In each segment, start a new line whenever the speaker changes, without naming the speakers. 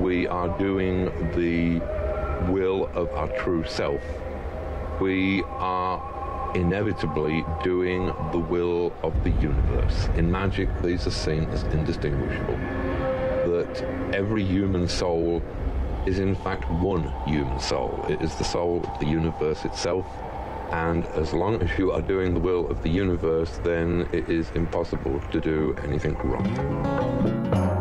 we are doing the will of our true self, we are inevitably doing the will of the universe. In magic, these are seen as indistinguishable. That every human soul is in fact one human soul. It is the soul of the universe itself. And as long as you are doing the will of the universe, then it is impossible to do anything wrong.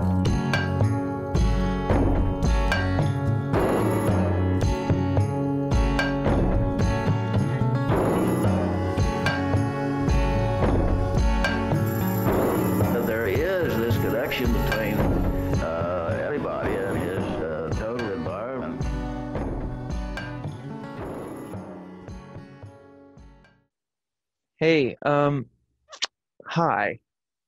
Um, hi.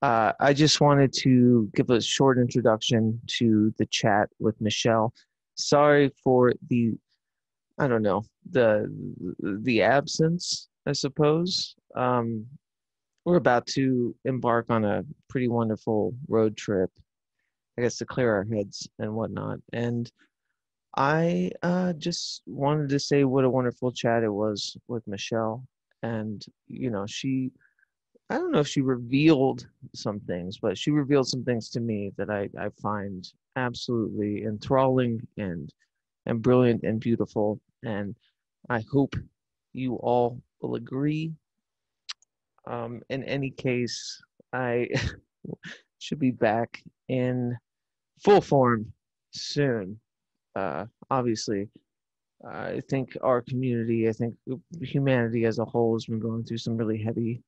Uh, I just wanted to give a short introduction to the chat with Michelle. Sorry for the, I don't know, the the absence, I suppose. Um, we're about to embark on a pretty wonderful road trip, I guess, to clear our heads and whatnot. And I uh, just wanted to say what a wonderful chat it was with Michelle and you know she i don't know if she revealed some things but she revealed some things to me that i i find absolutely enthralling and and brilliant and beautiful. And i hope you all will agree. Um in any case i should be back in full form soon. Uh obviously I think our community, I think humanity as a whole has been going through some really heavy,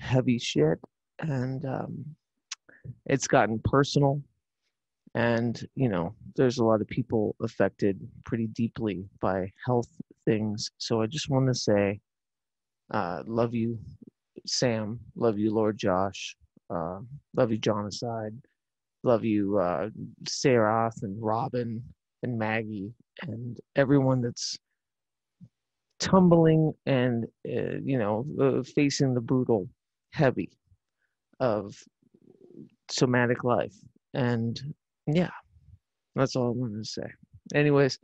heavy shit. And um, it's gotten personal. And, you know, there's a lot of people affected pretty deeply by health things. So I just want to say, uh, love you, Sam. Love you, Lord Josh. Uh, love you, John Aside. Love you, uh, Sarath and Robin and Maggie and everyone that's tumbling and uh, you know uh, facing the brutal heavy of somatic life. And yeah that's all i wanted to say. Anyways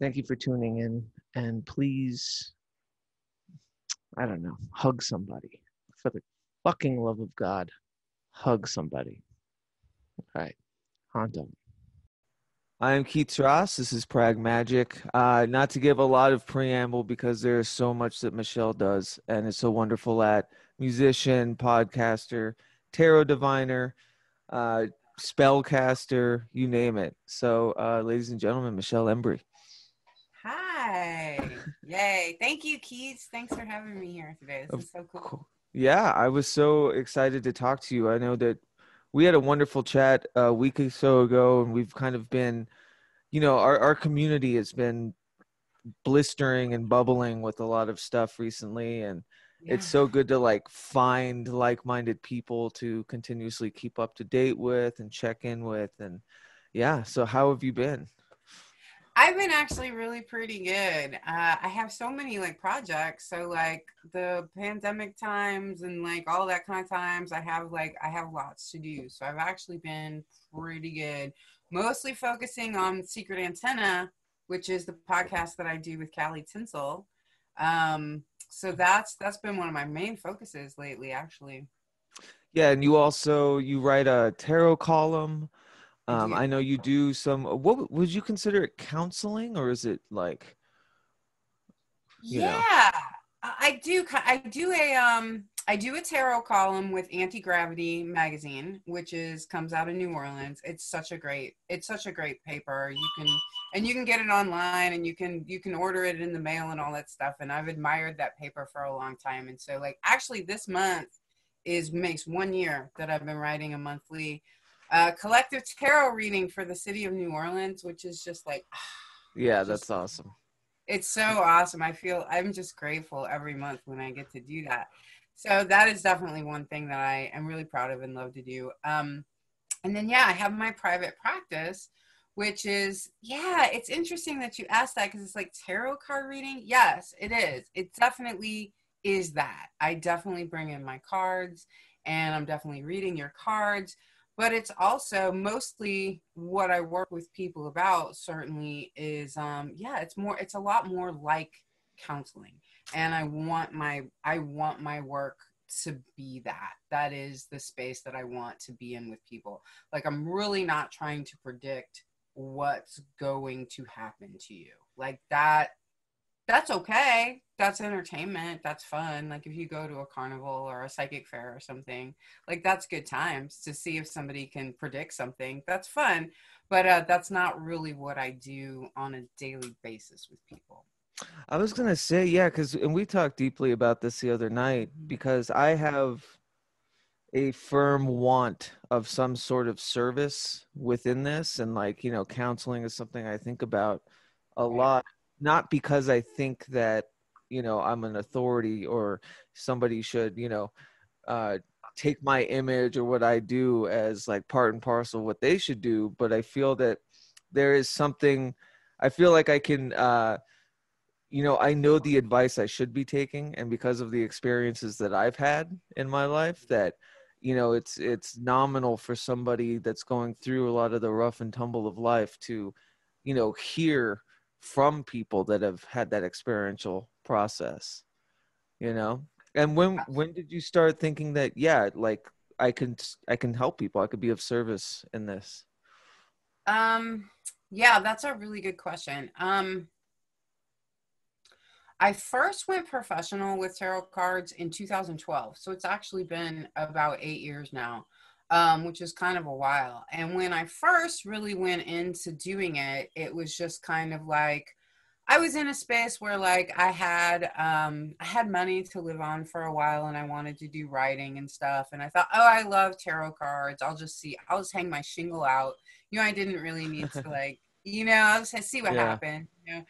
thank you for tuning in. And please i don't know hug somebody. For the fucking love of god hug somebody. All right. On on. I am Keith Ross. This is Prag Magic. Uh, not to give a lot of preamble because there's so much that Michelle does and is so wonderful at musician, podcaster, tarot diviner, uh, spellcaster, you name it. So, uh, ladies and gentlemen, Michelle Embree.
Hi. Yay. Thank you, Keith. Thanks for having me here today. This
Of
is so cool.
Cool. Yeah, I was so excited to talk to you. I know that we had a wonderful chat a week or so ago, and we've kind of been, you know, our, our community has been blistering and bubbling with a lot of stuff recently. And it's so good to like find like minded people to continuously keep up to date with and check in with. And yeah, so how have you been?
I've been actually really pretty good. Uh, I have so many like projects. So like the pandemic times and like all that kind of times, I have like I have lots to do. So I've actually been pretty good. Mostly focusing on Secret Antenna, which is the podcast that I do with Callie Tinsel. Um, so that's that's been one of my main focuses lately, actually.
Yeah, and you also you write a tarot column.
I
Um. I know you do some. What would you consider it counseling, or is it like? know.
Yeah, I I do. I do a um. I do a tarot column with Antigravity magazine, which is comes out of New Orleans. It's such a great. It's such a great paper. You can and you can get it online, and you can you can order it in the mail and all that stuff. And I've admired that paper for a long time. And so, like, actually, this month is makes one year that I've been writing a monthly uh, collective tarot reading for the city of New Orleans, which is just like
Yeah,
Just-
that's awesome.
it's so awesome. I feel I'm just grateful every month when I get to do that. So that is definitely one thing that I am really proud of and love to do. Um, and then yeah, I have my private practice, which is yeah, it's interesting that you asked that because it's like tarot card reading. Yes, it is. It definitely is that. I definitely bring in my cards and I'm definitely reading your cards. But it's also mostly what I work with people about certainly is um yeah it's more it's a lot more like counseling. And I want my I want my work to be that. That is the space that I want to be in with people. Like I'm really not trying to predict what's going to happen to you. Like that that's okay. That's entertainment. That's fun. Like if you go to a carnival or a psychic fair or something, like that's good times to see if somebody can predict something. That's fun. But uh, that's not really what I do on a daily basis with people.
I was gonna say, yeah, because and we talked deeply about this the other night
Mm-hmm.
because I have a firm want of some sort of service within this, and like you know, counseling is something I think about a lot. Not because I think that you know I'm an authority or somebody should you know uh, take my image or what I do as like part and parcel what they should do, but I feel that there is something. I feel like I can. Uh, you know i know the advice i should be taking and because of the experiences that i've had in my life that you know it's it's nominal for somebody that's going through a lot of the rough and tumble of life to you know hear from people that have had that experiential process you know and when when did you start thinking that yeah like i can i can help people i could be of service in this
Um, yeah, that's a really good question. Um, I first went professional with tarot cards in 2012. So it's actually been about eight years now, um, which is kind of a while. And when I first really went into doing it, it was just kind of like I was in a space where like I had um, I had money to live on for a while, and I wanted to do writing and stuff. And I thought, oh, I love tarot cards. I'll just see. I'll just hang my shingle out. You know, I didn't really need to like, you know, I'll just see what
Yeah.
happened. You know,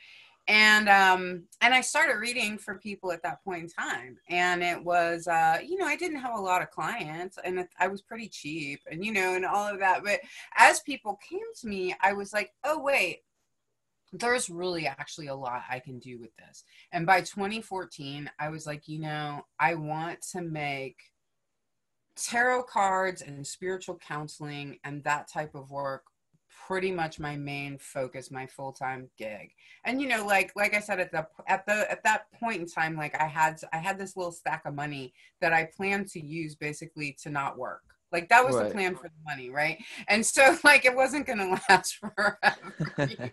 and um and i started reading for people at that point in time and it was uh you know i didn't have a lot of clients and i was pretty cheap and you know and all of that but as people came to me i was like oh wait there's really actually a lot i can do with this. And by 2014 i was like you know i want to make tarot cards and spiritual counseling and that type of work pretty much my main focus my full-time gig. And you know like like i said at the at the at that point in time like i had i had this little stack of money that i planned to use basically to not work. Like that was
Right.
the plan for the money right? And so like it wasn't going to last forever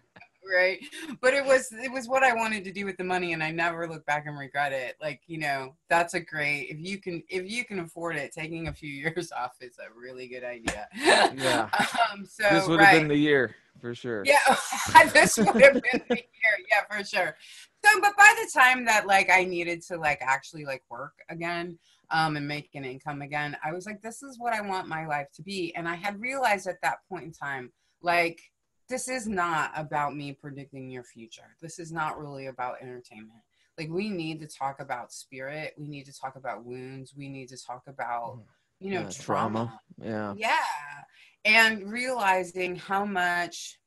right but it was it was what i wanted to do with the money and i never look back and regret it like you know that's a great if you can if you can afford it taking a few years off is a really good idea
Yeah.
um so
this would have
right.
been the year for sure
Yeah, this would have been the year. Yeah, for sure. So, but by the time that like I needed to like actually like work again um, and make an income again, I was like, this is what I want my life to be. And I had realized at that point in time, like, this is not about me predicting your future. This is not really about entertainment. Like, we need to talk about spirit. We need to talk about wounds. We need to talk about, you know,
Yeah,
trauma
yeah
yeah and realizing how much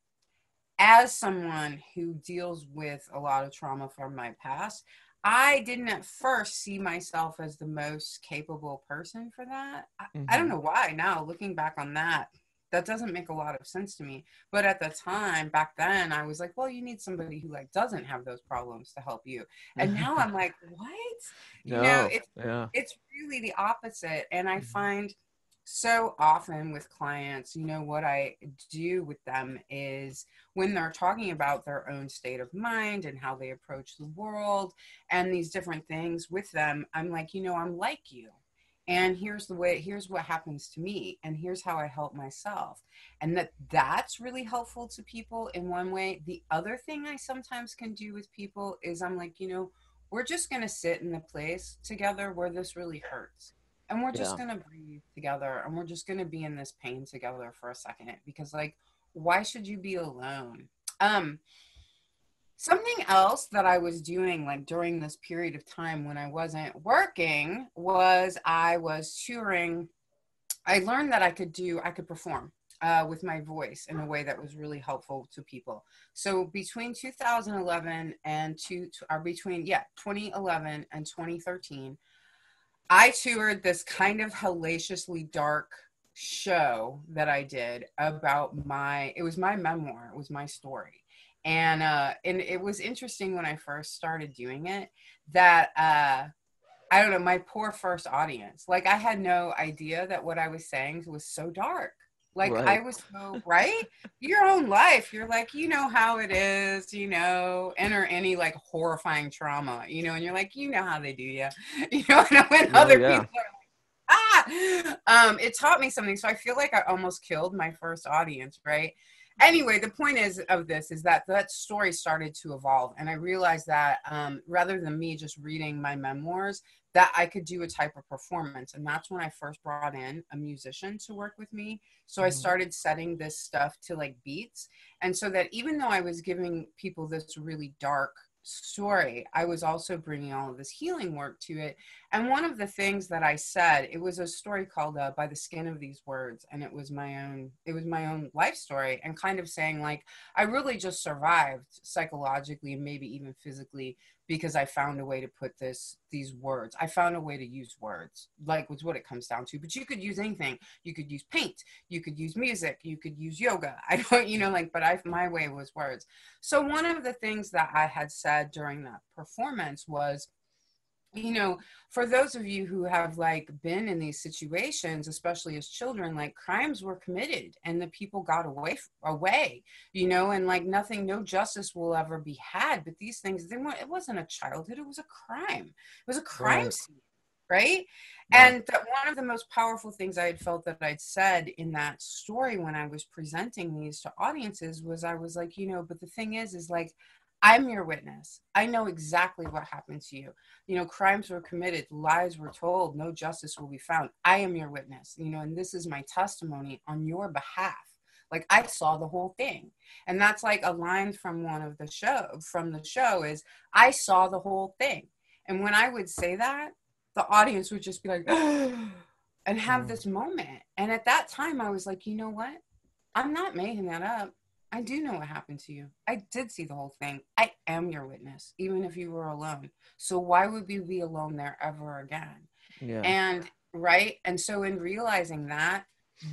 as someone who deals with a lot of trauma from my past i didn't at first see myself as the most capable person for that I, I don't
Mhm.
know why now looking back on that that doesn't make a lot of sense to me. But at the time back then i was like well you need somebody who like doesn't have those problems to help you. And now i'm like what? You
no,
know it's
yeah.
it's really the opposite. And i
Mhm.
find so often with clients you know what i do with them is when they're talking about their own state of mind and how they approach the world and these different things with them i'm like you know i'm like you and here's the way here's what happens to me and here's how i help myself. And that that's really helpful to people in one way. The other thing i sometimes can do with people is i'm like you know we're just going to sit in the place together where this really hurts and we're just
Yeah.
going to breathe together and we're just going to be in this pain together for a second because like why should you be alone? Um something else that i was doing like during this period of time when i wasn't working was i was touring i learned that i could do i could perform uh, with my voice in a way that was really helpful to people so between 2011 and two or between yeah 2011 and 2013 i toured this kind of hellaciously dark show that I did about my it was my memoir, it was my story. And uh and it was interesting when I first started doing it that uh I don't know, my poor first audience. Like I had no idea that what I was saying was so dark. Like
Right.
I was so right. Your own life, you're like, you know how it is, you know, enter any like horrifying trauma, you know, and you're like, you know how they do you, you know, and when
Oh,
other
yeah.
people are like, ah, um, it taught me something. So I feel like I almost killed my first audience, right? Anyway, the point is of this is that that story started to evolve, and I realized that um, rather than me just reading my memoirs, that I could do a type of performance. And that's when I first brought in a musician to work with me. So I
Mhm.
started setting this stuff to like beats. And so that even though I was giving people this really dark story, I was also bringing all of this healing work to it. And one of the things that I said, it was a story called uh, "By the Skin of These Words," and it was my own. It was my own life story, and kind of saying like, I really just survived psychologically and maybe even physically because I found a way to put this these words. I found a way to use words, like was what it comes down to. But you could use anything. You could use paint. You could use music. You could use yoga. I don't, you know, like. But I, my way was words. So one of the things that I had said during that performance was, you know, for those of you who have like been in these situations, especially as children, like crimes were committed and the people got away away, you know, and like nothing, no justice will ever be had. But these things, they weren't, it wasn't a childhood, it was a crime. It was a crime
Right.
scene, right?
Yeah.
And that one of the most powerful things I had felt that I'd said in that story when I was presenting these to audiences was I was like, you know, but the thing is, is like, I'm your witness. I know exactly what happened to you. You know, crimes were committed, lies were told, no justice will be found. I am your witness, you know, and this is my testimony on your behalf. Like I saw the whole thing. And that's like a line from one of the show from the show is I saw the whole thing. And when I would say that, the audience would just be like and have
Mm.
this moment. And at that time I was like, you know what? I'm not making that up. I do know what happened to you. I did see the whole thing. I am your witness, even if you were alone. So why would we be alone there ever again?
Yeah.
And right. And so in realizing that,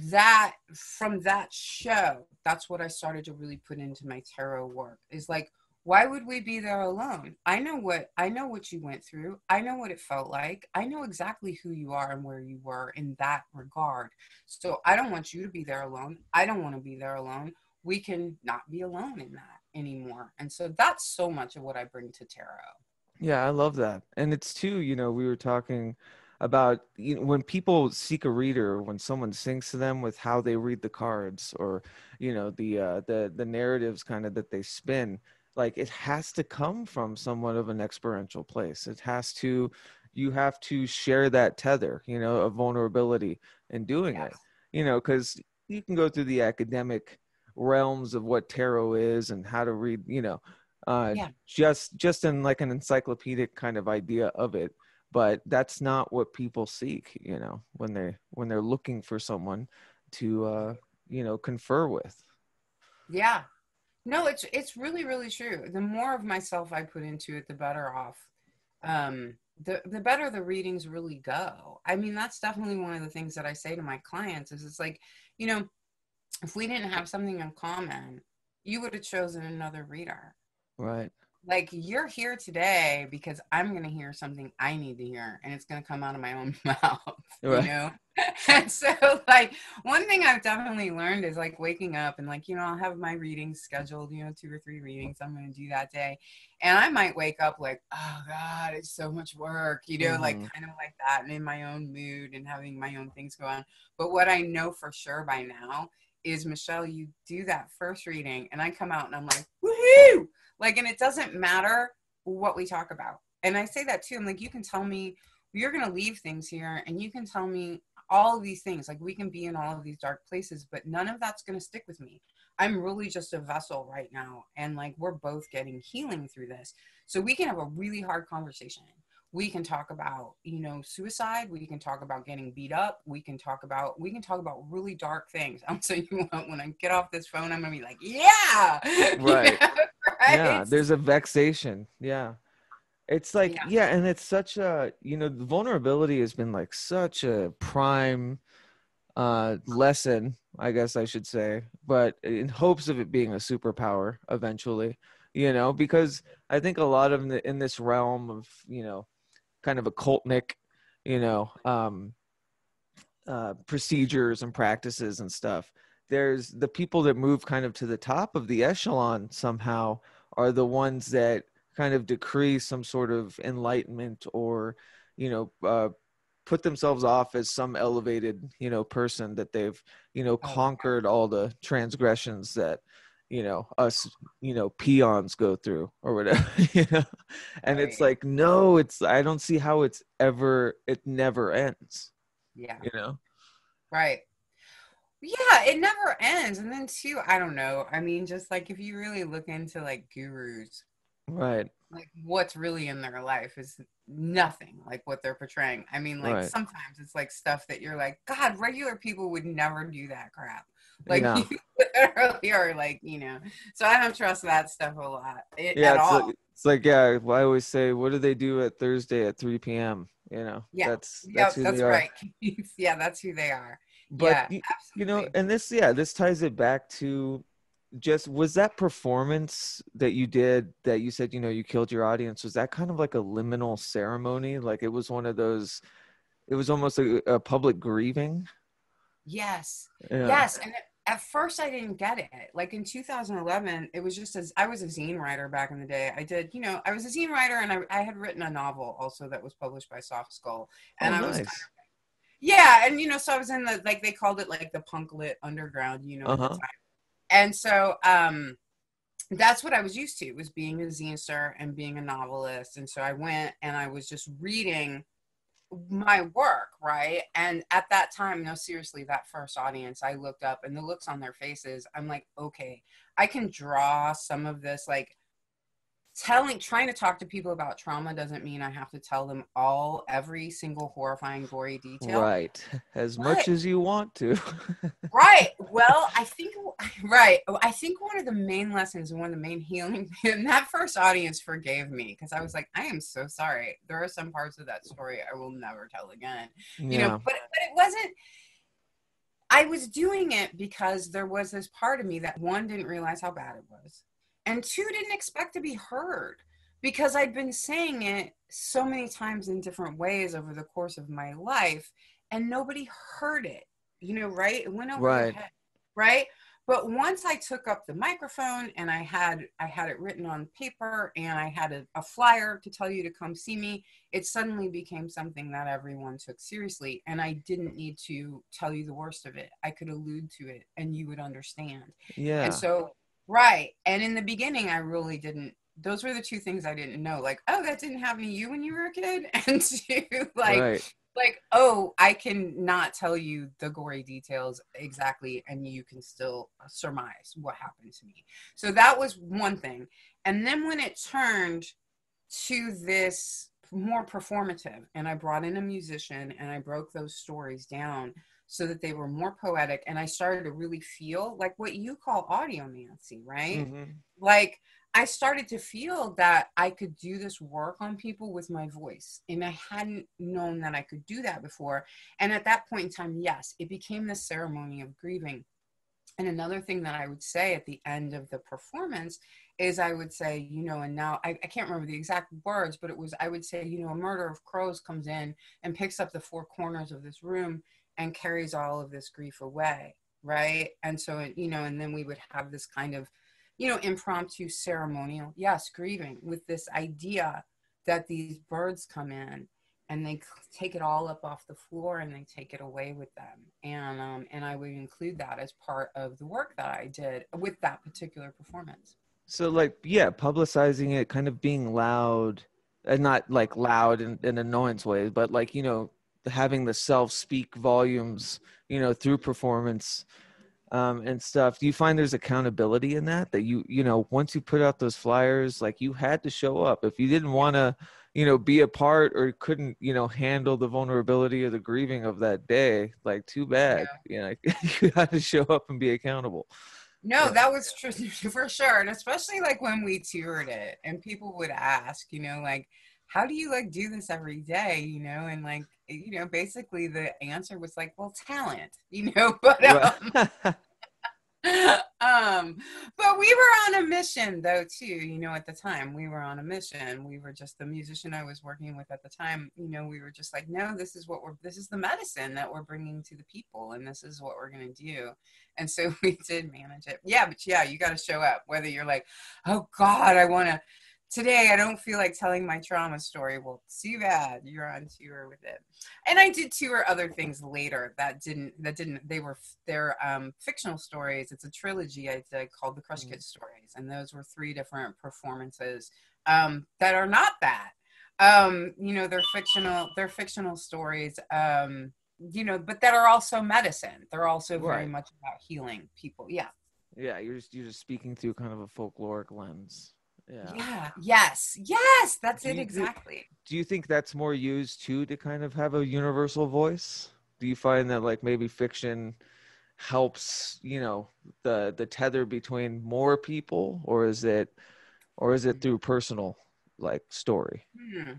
that from that show, that's what I started to really put into my tarot work is like, why would we be there alone? I know what I know what you went through. I know what it felt like. I know exactly who you are and where you were in that regard. So I don't want you to be there alone. I don't want to be there alone. We can not be alone in that anymore. And so that's so much of what I bring to tarot.
Yeah, I love that. And it's too, you know, we were talking about you know, when people seek a reader, when someone sings to them with how they read the cards or, you know, the uh the the narratives kind of that they spin, like it has to come from somewhat of an experiential place. It has to you have to share that tether, you know, of vulnerability in doing it. You know, because you can go through the academic realms of what tarot is and how to read, you know, uh,
Yeah.
just just in like an encyclopedic kind of idea of it but that's not what people seek you know when they when they're looking for someone to uh you know confer with
Yeah. No, it's it's really really true. The more of myself I put into it, the better off. Um the the better the readings really go. I mean, that's definitely one of the things that I say to my clients is it's like, you know, if we didn't have something in common, you would have chosen another reader.
right
Like you're here today because I'm going to hear something I need to hear and it's going to come out of my own mouth,
Right.
you know? and so like one thing I've definitely learned is like waking up and like, you know, I'll have my readings scheduled, you know, two or three readings I'm going to do that day. And I might wake up like, oh God, it's so much work, you know, like
Mhm.
kind of like that and in my own mood and having my own things go on. But what I know for sure by now is Michelle, you do that first reading and I come out and I'm like, woohoo! Like, and it doesn't matter what we talk about. And I say that too. I'm like, you can tell me you're going to leave things here and you can tell me all of these things. Like, we can be in all of these dark places, but none of that's going to stick with me. I'm really just a vessel right now. And like, we're both getting healing through this. So we can have a really hard conversation. We can talk about, you know, suicide. We can talk about getting beat up. We can talk about, we can talk about really dark things. I'm saying you when I get off this phone, I'm to be like, yeah. You
Right.
know, right?
yeah there's a vexation yeah it's like
Yeah.
yeah. and it's such a you know the vulnerability has been like such a prime uh, lesson, I guess I should say, but in hopes of it being a superpower eventually, you know, because I think a lot of the, in this realm of, you know, kind of occultnic, you know, um, uh, procedures and practices and stuff, there's the people that move kind of to the top of the echelon somehow are the ones that kind of decree some sort of enlightenment or, you know, uh, put themselves off as some elevated you know person that they've you know
Oh,
conquered all the transgressions that you know us you know peons go through or whatever you know and it's like no it's i don't see how it's ever it never ends
Yeah.
you know
Right. Yeah, it never ends. And then too, I don't know. I mean, just like if you really look into like gurus,
right
like what's really in their life is nothing like what they're portraying. I mean, like
Right.
sometimes it's like stuff that you're like, God, regular people would never do that crap. Like
Yeah.
you literally are like, you know. So I don't trust that stuff a lot it,
yeah
at
it's
all.
like, it's like yeah i always say what do they do at thursday at 3 p.m you know
Yeah.
that's
Yep,
that's who
that's right. yeah, that's who they are.
but
yeah,
you know and this yeah this ties it back to just was that performance that you did that you said you know you killed your audience was that kind of like a liminal ceremony like it was one of those it was almost a, a public grieving
yes.
yeah.
Yes, and it, at first I didn't get it. Like in 2011, it was just as I was a zine writer back in the day. I did, you know, I was a zine writer, and I, I had written a novel also that was published by Soft Skull, and
oh,
I was
nice.
kind of- yeah, and you know, so I was in the like they called it like the punk lit underground, you know,
Uh-huh.
and so um that's what I was used to was being a zinester and being a novelist, and so I went and I was just reading my work, right? And at that time, no, seriously, that first audience, I looked up and the looks on their faces, I'm like, okay, I can draw some of this, like telling, trying to talk to people about trauma doesn't mean I have to tell them all, every single horrifying, gory detail.
right as
Right.
much as you want to
Right. Well, I think right. Oh, I think one of the main lessons and one of the main healing and that first audience forgave me because I was like, I am so sorry. There are some parts of that story I will never tell again. You know, but but it wasn't I was doing it because there was this part of me that one didn't realize how bad it was. And two didn't expect to be heard because I'd been saying it so many times in different ways over the course of my life and nobody heard it. You know, right? It went over
Right.
head. Right? But once I took up the microphone and I had I had it written on paper and I had a, a flyer to tell you to come see me, it suddenly became something that everyone took seriously. And I didn't need to tell you the worst of it. I could allude to it and you would understand.
yeah
And so, right. And in the beginning, I really didn't. Those were the two things I didn't know. Like, oh, that didn't happen to you when you were a kid. And two, like,
right
like, oh, I can not tell you the gory details exactly, and you can still surmise what happened to me. So that was one thing. And then when it turned to this more performative, and I brought in a musician and I broke those stories down so that they were more poetic, and I started to really feel like what you call audiomancy right?
Mhm.
like I started to feel that I could do this work on people with my voice. And I hadn't known that I could do that before. And at that point in time, yes, it became the ceremony of grieving. And another thing that I would say at the end of the performance is I would say, you know, and now I, I can't remember the exact words, but it was, I would say, you know, a murder of crows comes in and picks up the four corners of this room and carries all of this grief away. Right. And so, you know, and then we would have this kind of, you know, impromptu ceremonial, yes, grieving with this idea that these birds come in and they take it all up off the floor and they take it away with them. And um, and I would include that as part of the work that I did with that particular performance.
so like yeah publicizing it kind of being loud and not like loud in, in annoyance ways but like you know having the self speak volumes you know through performance um, and stuff do you find there's accountability in that that you you know once you put out those flyers like you had to show up if you didn't want to you know be a part or couldn't you know handle the vulnerability or the grieving of that day like too bad you know you had to show up and be accountable
No,
Yeah.
that was true for sure. And especially like when we toured it and people would ask, you know, like, how do you like do this every day? You know, and like you know, basically the answer was like, well, talent, you know, but um, um, but we were on a mission though too. You know, at the time we were on a mission. We were just the musician I was working with at the time. You know, we were just like, no, this is what we're. This is the medicine that we're bringing to the people, and this is what we're gonna do. And so we did manage it. Yeah, but yeah, you got to show up. Whether you're like, oh God, I want to today I don't feel like telling my trauma story. Well, too bad you're on tour with it. And I did tour other things later that didn't that didn't they were they're um, fictional stories. It's a trilogy I did called the Crush mm. Kids stories, and those were three different performances um, that are not that. Um, you know, they're fictional. They're fictional stories. Um, you know, but that are also medicine. They're also very much about healing people. Yeah.
Yeah, you're just you're just speaking through kind of a folkloric lens.
Yeah. yeah. Yes. Yes. That's do it exactly.
Do you think that's more used too to kind of have a universal voice? Do you find that like maybe fiction helps, you know, the the tether between more people or is it or is it through personal like story?
Hmm.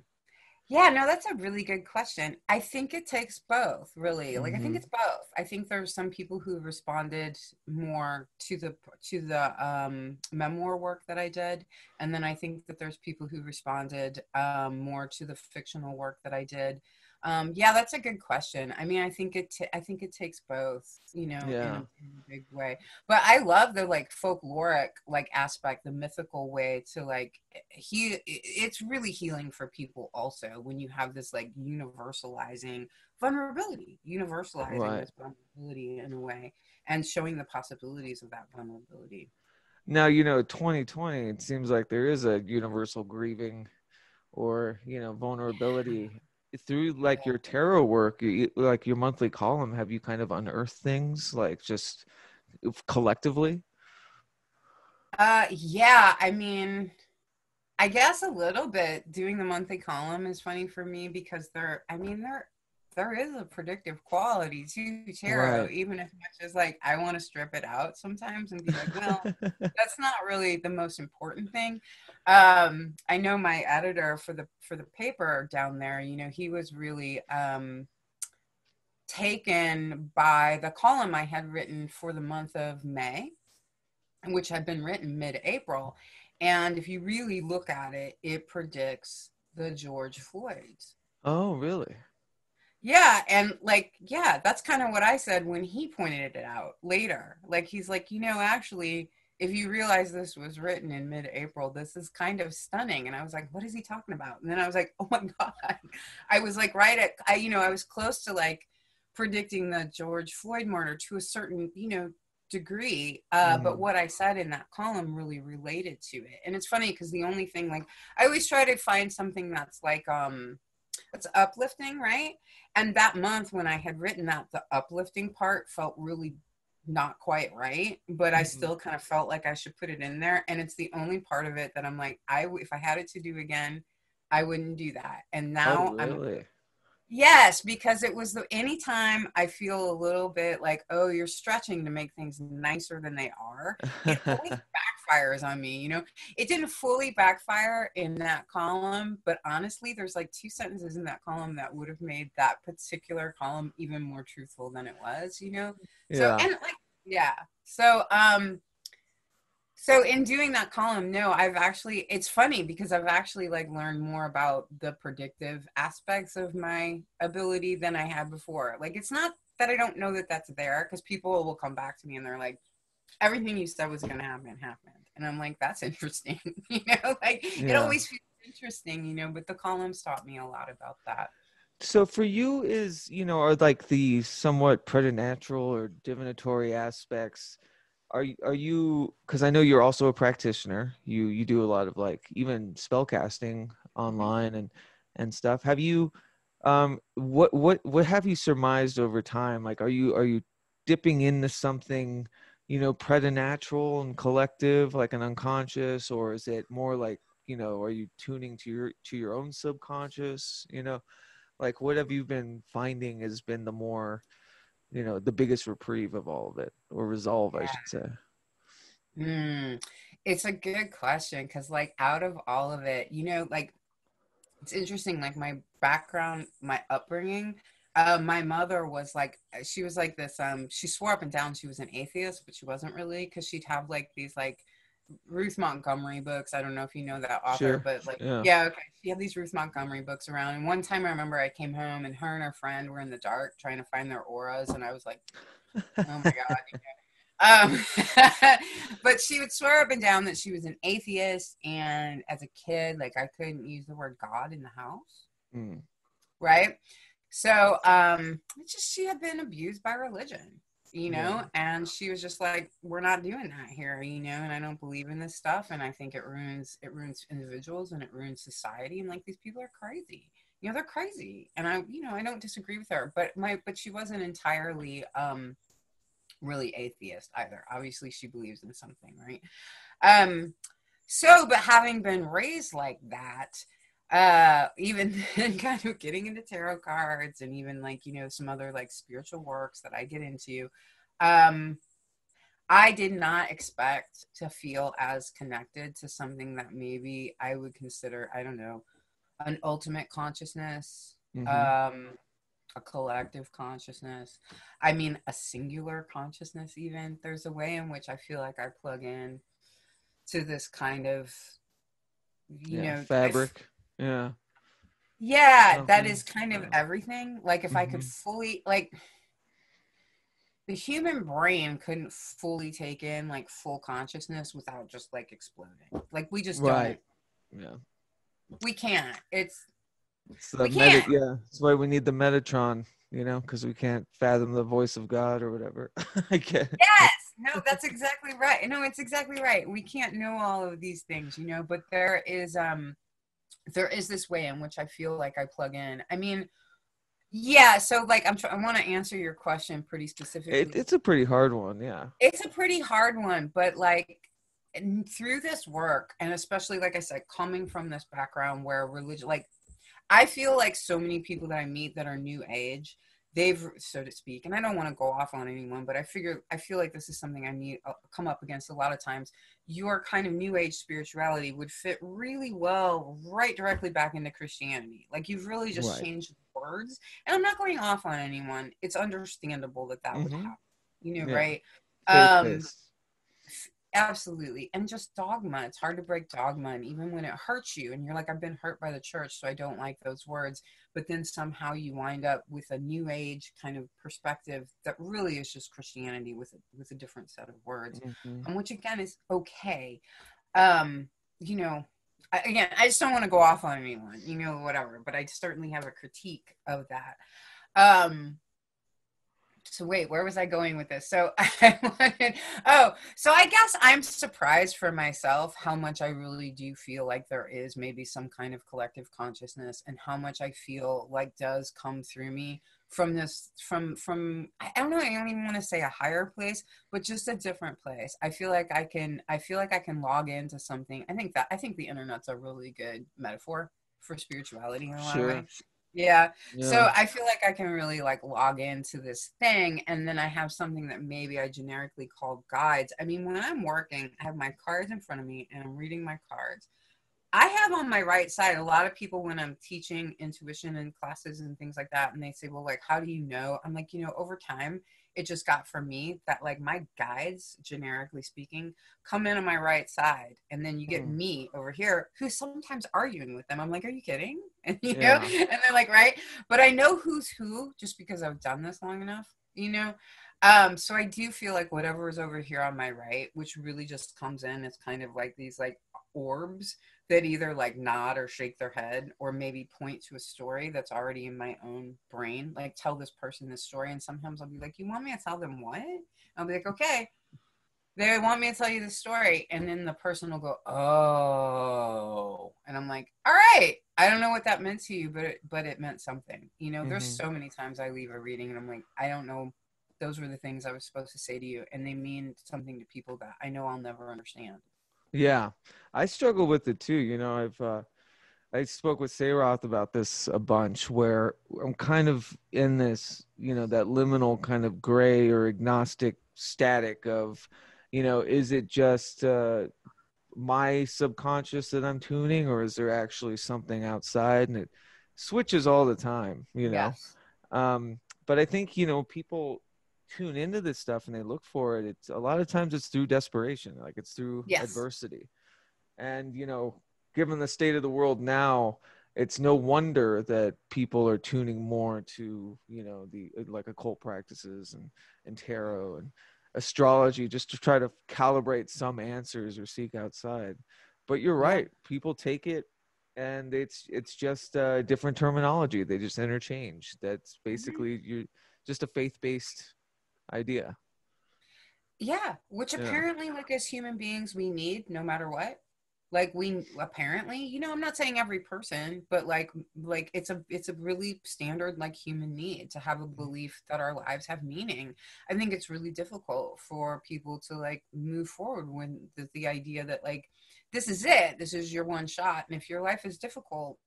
Yeah, no, that's a really good question. I think it takes both, really. Like mm-hmm. I think mm-hmm. it's both. I think there's some people who responded more to the to the um, memoir work that I did, and then I think that there's people who responded um, more to the fictional work that I did. Um, yeah, that's a good question. I mean, I think it. T- I think it takes both. You know, yeah. in, a, in, a, big way. But I love the like folkloric like aspect, the mythical way to like he. It's really healing for people also when you have this like universalizing vulnerability, universalizing right. this vulnerability in a way, and showing the possibilities of that vulnerability.
Now you know, 2020. It seems like there is a universal grieving, or you know, vulnerability through like your tarot work you, like your monthly column have you kind of unearthed things like just collectively?
Uh yeah i mean i guess a little bit doing the monthly column is funny for me because they're, i mean there there is a predictive quality to tarot, right. even as much as like I want to strip it out sometimes and be like, well, that's not really the most important thing. Um, I know my editor for the for the paper down there, you know, he was really um, taken by the column I had written for the month of May, which had been written mid-April. And if you really look at it, it predicts the George Floyds.
Oh, really?
Yeah, and like, yeah, that's kind of what I said when he pointed it out later. Like, he's like, you know, actually, if you realize this was written in mid-April, this is kind of stunning. And I was like, what is he talking about? And then I was like, oh my god, I was like, right at, I, you know, I was close to like predicting the George Floyd murder to a certain, you know, degree uh, mm-hmm. but what i said in that column really related to it and it's funny because the only thing like i always try to find something that's like um it's uplifting, right? And that month when I had written that, the uplifting part felt really not quite right, but I mm-hmm. still kind of felt like I should put it in there. And it's the only part of it that I'm like, I if I had it to do again, I wouldn't do that. And now oh, really? I'm Yes, because it was the anytime I feel a little bit like, oh, you're stretching to make things nicer than they are, it always backfires on me. You know, it didn't fully backfire in that column, but honestly, there's like two sentences in that column that would have made that particular column even more truthful than it was. You know, yeah. so and like yeah, so um so in doing that column no i've actually it's funny because i've actually like learned more about the predictive aspects of my ability than i had before like it's not that i don't know that that's there because people will come back to me and they're like everything you said was going to happen happened. And i'm like that's interesting you know like yeah. it always feels interesting you know but the columns taught me a lot about that.
So for you is you know are like the somewhat preternatural or divinatory aspects are are you because i know you're also a practitioner. You you do a lot of like even spell casting online and and stuff. Have you um what what what have you surmised over time? Like are you are you dipping into something you know preternatural and collective like an unconscious or is it more like you know are you tuning to your to your own subconscious you know like what have you been finding has been the more you know the biggest reprieve of all of it or resolve yeah. i should say
mm, it's a good question because like out of all of it you know like it's interesting. Like my background, my upbringing. Uh, my mother was like, she was like this. Um, she swore up and down she was an atheist, but she wasn't really because she'd have like these like Ruth Montgomery books. I don't know if you know that author,
Sure.
but like,
Yeah.
yeah. okay. She had these Ruth Montgomery books around. And one time I remember I came home and her and her friend were in the dark trying to find their auras. And I was like, oh my God. Um, but she would swear up and down that she was an atheist. And as a kid, like I couldn't use the word God in the house
Mm.
right so um it's just she had been abused by religion you know
Yeah.
and she was just like we're not doing that here you know and i don't believe in this stuff and i think it ruins it ruins individuals and it ruins society and like these people are crazy. You know they're crazy and i you know i don't disagree with her but my but she wasn't entirely um really atheist either. Obviously she believes in something right? Um so but having been raised like that uh even kind of getting into tarot cards and even like you know some other like spiritual works that i get into um i did not expect to feel as connected to something that maybe i would consider i don't know an ultimate consciousness
Mhm.
um a collective consciousness i mean a singular consciousness even there's a way in which i feel like i plug in to this kind of you
yeah,
know
fabric. Yeah.
yeah, that
something.
is kind of everything. Like if I could
Mhm.
fully like the human brain couldn't fully take in like full consciousness without just like exploding. Like we just
Right.
don't.
Yeah.
We can't. It's
It's the
We
meta,
can't.
yeah. That's why we need the Metatron, you know, because we can't fathom the voice of God or whatever. I it.
yes. No, that's exactly right. No, it's exactly right. We can't know all of these things, you know, but there is um there is this way in which I feel like I plug in. I mean, yeah, so like I'm tr- I want to answer your question pretty specifically.
it. It's a pretty hard one, yeah.
it's a pretty hard one but like through this work and especially like i said coming from this background where religion like i feel like so many people that i meet that are new age they've so to speak and i don't want to go off on anyone but i figure i feel like this is something i need uh, come up against a lot of times your kind of new age spirituality would fit really well right directly back into christianity like you've really just
Right.
changed the words and i'm not going off on anyone it's understandable that that would
Mhm.
happen you know
Yeah.
right um. Absolutely and just dogma it's hard to break dogma and even when it hurts you and you're like i've been hurt by the church so i don't like those words but then somehow you wind up with a new age kind of perspective that really is just christianity with a, with a different set of words
Mhm.
and which again is okay um you know I, again i just don't want to go off on anyone you know whatever but i certainly have a critique of that um so wait where was i going with this? So i wanted oh so i guess i'm surprised for myself how much i really do feel like there is maybe some kind of collective consciousness and how much i feel like does come through me from this from from i don't know i don't even want to say a higher place but just a different place. I feel like i can i feel like i can log into something. I think that i think the internet's a really good metaphor for spirituality in a lot
Sure.
of ways yeah
Yeah.
so I feel like I can really like log into this thing and then I have something that maybe I generically call guides. I mean, when I'm working, I have my cards in front of me and I'm reading my cards. I have on my right side a lot of people when I'm teaching intuition in classes and things like that, and they say, Well, like, how do you know? I'm like, you know, over time, it just got for me that like my guides, generically speaking, come in on my right side, and then you get
Mm.
me over here who's sometimes arguing with them. I'm like, Are you kidding? And you
Yeah.
know, and they're like, right? But I know who's who just because I've done this long enough, you know? Um, so I do feel like whatever is over here on my right, which really just comes in as kind of like these like orbs that either like nod or shake their head or maybe point to a story that's already in my own brain. Like tell this person this story. And sometimes I'll be like, You want me to tell them what? I'll be like, Okay. They want me to tell you the story. And then the person will go, Oh. And I'm like, All right. I don't know what that meant to you, but it, but it meant something. You know, there's
Mhm.
so many times I leave a reading and I'm like, I don't know. Those were the things I was supposed to say to you, and they mean something to people that I know I'll never understand.
Yeah, I struggle with it too. You know, I've uh, I spoke with Sayroth about this a bunch, where I'm kind of in this, you know, that liminal kind of gray or agnostic static of, you know, is it just uh, my subconscious that I'm tuning, or is there actually something outside? And it switches all the time, you know.
Yes.
Um, but I think you know people tune into this stuff and they look for it. It's a lot of times it's through desperation, like it's through
Yes.
adversity. And you know, given the state of the world now, it's no wonder that people are tuning more to you know the like occult practices and and tarot and astrology just to try to calibrate some answers or seek outside but you're right people take it and it's it's just uh, different terminology they just interchange that's basically you're just a faith-based idea
Yeah, which
Yeah.
apparently, like as human beings, we need no matter what. Like we apparently, you know, I'm not saying every person, but like, like it's a it's a really standard like human need to have a mm-hmm. belief that our lives have meaning. I think it's really difficult for people to like move forward when the, the idea that like this is it, this is your one shot, and if your life is difficult,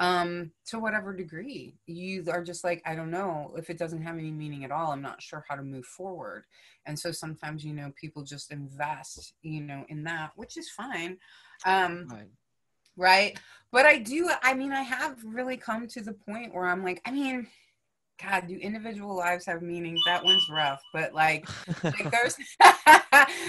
um to whatever degree. You are just like i don't know. If it doesn't have any meaning at all i'm not sure how to move forward. And so sometimes you know people just invest you know in that which is fine um
right.
right? But i do i mean i have really come to the point where i'm like i mean god do individual lives have meaning? That one's rough but like like there's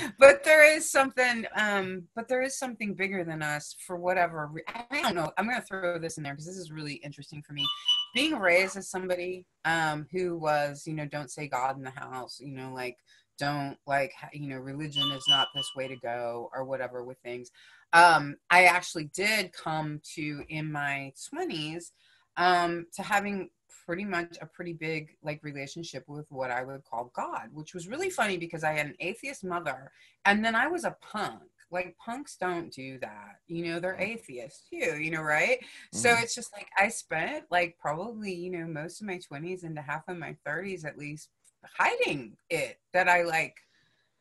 there is something um but there is something bigger than us for whatever re- i don't know i'm gonna throw this in there because this is really interesting for me. Being raised as somebody um who was you know don't say god in the house you know like don't like you know religion is not this way to go or whatever with things um i actually did come to in my 20s um to having pretty much a pretty big like relationship with what I would call God, which was really funny because I had an atheist mother and then I was a punk. Like punks don't do that. You know, they're atheists too, you know, right? So
Mhm.
it's just like I spent like probably, you know, most of my 20s into half of my 30s at least hiding it that I like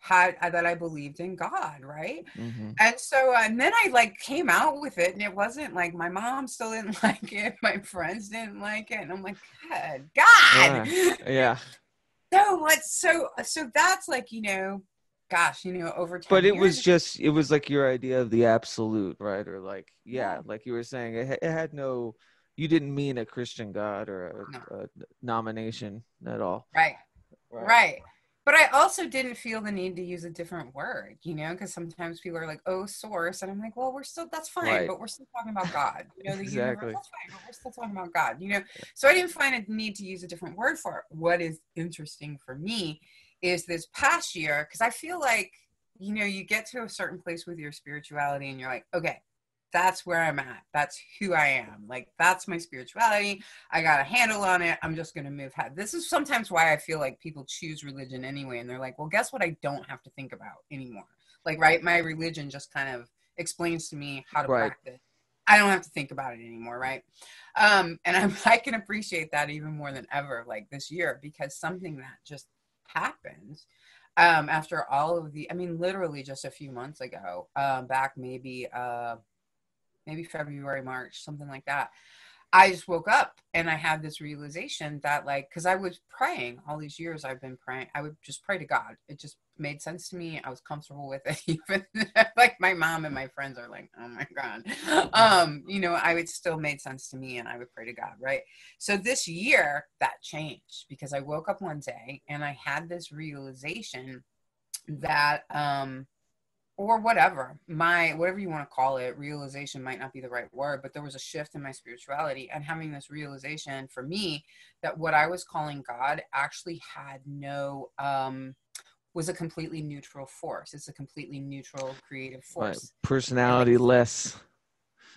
had that I believed in God, right?
Mhm.
And so, uh, and then I like came out with it, and it wasn't like my mom still didn't like it, my friends didn't like it, and I'm like, God, God.
yeah
So what's so so that's like you know, gosh, you know, over time.
but it was just it was like your idea of the absolute right or like yeah,
Yeah.
like you were saying it, it had no you didn't mean a christian god or a,
No.
a nomination at all
right, right. But I also didn't feel the need to use a different word, you know, because sometimes people are like, "Oh, source," and I'm like, "Well, we're still that's fine,
Right.
but we're still talking about God, you know, the
Exactly.
universe. That's fine, but we're still talking about God, you know." So I didn't find a need to use a different word for it. What is interesting for me is this past year because I feel like you know you get to a certain place with your spirituality and you're like, okay, that's where I'm at. That's who I am. Like that's my spirituality. I got a handle on it. I'm just gonna move ahead. This is sometimes why I feel like people choose religion anyway, and they're like, well, guess what? I don't have to think about anymore. Like, right? My religion just kind of explains to me how to
Right.
practice. I don't have to think about it anymore, right? Um, and I'm, I can appreciate that even more than ever, like this year, because something that just happened um, after all of the, I mean, literally just a few months ago, um, back maybe, uh, maybe February, March, something like that. I just woke up and I had this realization that, like, because I was praying all these years, I've been praying. I would just pray to God. It just made sense to me. I was comfortable with it. Even like my mom and my friends are like, "Oh my God," um, you know, I would still made sense to me, and I would pray to God, right? So this year that changed because I woke up one day and I had this realization that um or whatever my whatever you want to call it realization might not be the right word but there was a shift in my spirituality and having this realization for me that what i was calling god actually had no um was a completely neutral force it's a completely neutral creative
right.
force
personality less